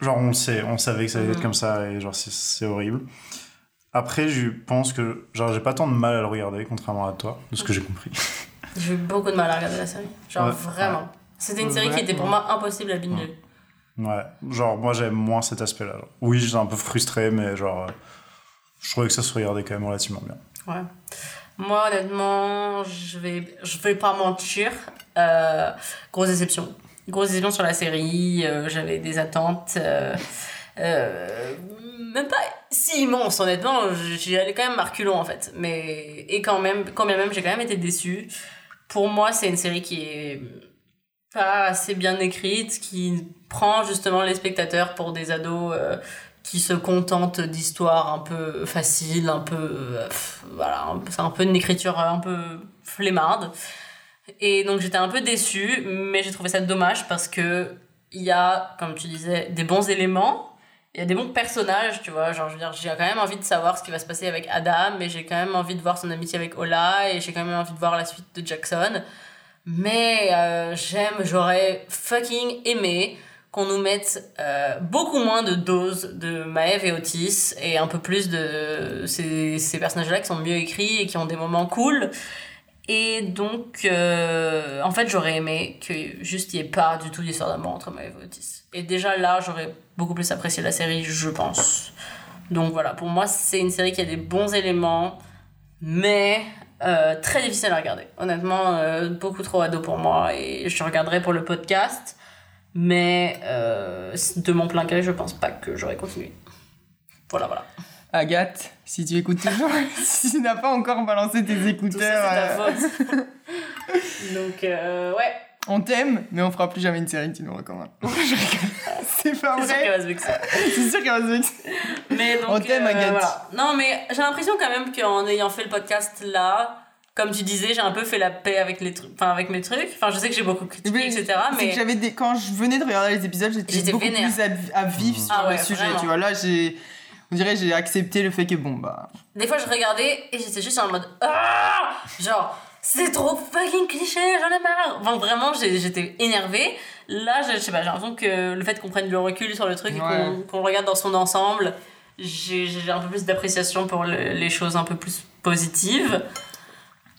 Genre, on le sait, on savait que ça allait être Mhm. comme ça et genre, c'est- c'est horrible. Après, je pense que. Genre, j'ai pas tant de mal à le regarder, contrairement à toi, de ce que j'ai compris. J'ai eu beaucoup de mal à regarder la série. Genre Ouais. vraiment. C'était une série qui était pour Ouais. moi impossible à binger. Ouais, genre, moi, j'aime moins cet aspect-là. genre. Oui, j'étais un peu frustré, mais genre. euh, je trouvais que ça se regardait quand même relativement bien. Ouais. Moi, honnêtement, je vais, je vais pas mentir. Euh, grosse déception. Grosse déception sur la série. euh, J'avais des attentes. euh, même pas si immense, honnêtement. J'y allais quand même marculon, en fait. Mais, et quand même, quand bien même, j'ai quand même été déçue. Pour moi, c'est une série qui est pas assez bien écrite, qui prend justement les spectateurs pour des ados qui se contentent d'histoires un peu faciles, un peu. euh, voilà, c'est un peu une écriture un peu flemmarde. Et donc j'étais un peu déçue, mais j'ai trouvé ça dommage parce que il y a, comme tu disais, des bons éléments. Il y a des bons personnages, tu vois. Genre, je veux dire, j'ai quand même envie de savoir ce qui va se passer avec Adam, et j'ai quand même envie de voir son amitié avec Ola, et j'ai quand même envie de voir la suite de Jackson. Mais euh, j'aime, j'aurais fucking aimé qu'on nous mette euh, beaucoup moins de doses de Maëv et Otis et un peu plus de ces, personnages-là qui sont mieux écrits et qui ont des moments cool. Et donc, euh, en fait, j'aurais aimé que juste il n'y ait pas du tout d'histoire d'amour entre Maëv et Otis. Et déjà là, j'aurais beaucoup plus apprécié la série, je pense. Donc voilà, pour moi, c'est une série qui a des bons éléments, mais euh, très difficile à regarder. Honnêtement, beaucoup trop ado pour moi et je regarderai pour le podcast. Mais euh, de mon plein gré, je pense pas que j'aurais continué. Voilà, voilà. Agathe, si tu écoutes toujours, si tu n'as pas encore balancé tes Tout ça, écouteurs, c'est ta euh, faute. Donc, euh, ouais, on t'aime, mais on fera plus jamais une série que tu nous recommandes. C'est pas c'est sûr qu'elle vrai. va se vexer. C'est sûr qu'elle va se vexer. Mais donc, On t'aime, euh, Agathe. voilà. Non, mais j'ai l'impression quand même qu'en ayant fait le podcast là, comme tu disais, j'ai un peu fait la paix avec, les trucs, enfin, avec mes trucs. Enfin, je sais que j'ai beaucoup critiqué, Mais etc. Mais que j'avais des... quand je venais de regarder les épisodes, j'étais beaucoup vénère. plus à, à vif sur Ah ouais, le sujet. vraiment. Tu vois, là, j'ai, on dirait, j'ai accepté le fait que bon bah, Des fois, je regardais et j'étais juste en mode Ah Genre, c'est trop fucking cliché, j'en ai marre. Vraiment, j'étais énervée. Là, je, je sais pas, j'ai l'impression que le fait qu'on prenne du recul sur le truc et qu'on le regarde dans son ensemble, j'ai j'ai un peu plus d'appréciation pour le- les choses un peu plus positives.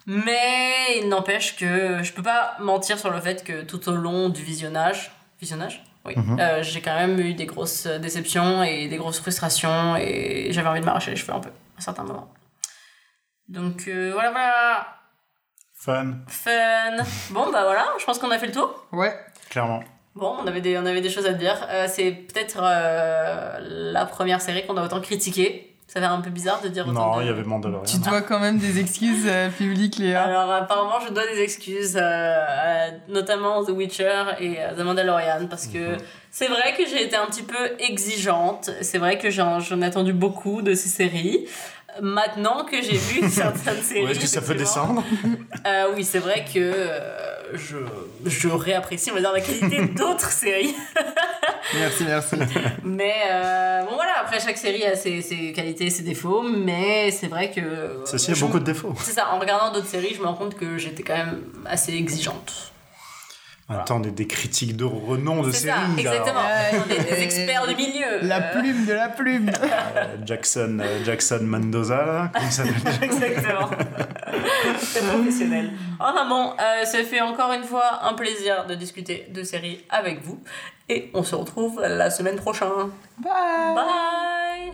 Mais il n'empêche que je peux pas mentir sur le fait que tout au long du visionnage, visionnage? Oui, Mhm. euh, j'ai quand même eu des grosses déceptions et des grosses frustrations et j'avais envie de m'arracher les cheveux un peu à certains moments. Donc euh, voilà, voilà, Fun, fun. Bon bah voilà, je pense qu'on a fait le tour. ouais. clairement. Bon, on avait des, on avait des choses à dire. Euh, c'est peut-être euh, la première série qu'on a autant critiquée. Ça fait un peu bizarre de dire autant Non, de... il y avait Mandalorian. Tu dois quand même des excuses euh, publiques, Léa. Alors apparemment je dois des excuses, euh, à- notamment The Witcher et euh, The Mandalorian, parce que Mhm. c'est vrai que j'ai été un petit peu exigeante, c'est vrai que j'en j'en ai attendu beaucoup de ces séries. Maintenant que j'ai vu certaines séries... Où est-ce que ça peut descendre? euh, Oui, c'est vrai que euh, je, je réapprécie, on va dire, la qualité d'autres séries. Merci, merci. Mais euh, bon voilà, après chaque série a ses, ses qualités, ses défauts, mais c'est vrai que... Ceci a je- beaucoup de défauts. c'est ça, en regardant d'autres séries, je me rends compte que j'étais quand même assez exigeante. Temps, on est des critiques de renom de C'est ça, séries. exactement. alors. On est des experts du milieu. La Euh, plume de la plume. Euh, Jackson, euh, Jackson Mendoza, là, comme ça s'appelle Exactement. C'est professionnel. Enfin bon, euh, ça fait encore une fois un plaisir de discuter de séries avec vous. Et on se retrouve la semaine prochaine. Bye. Bye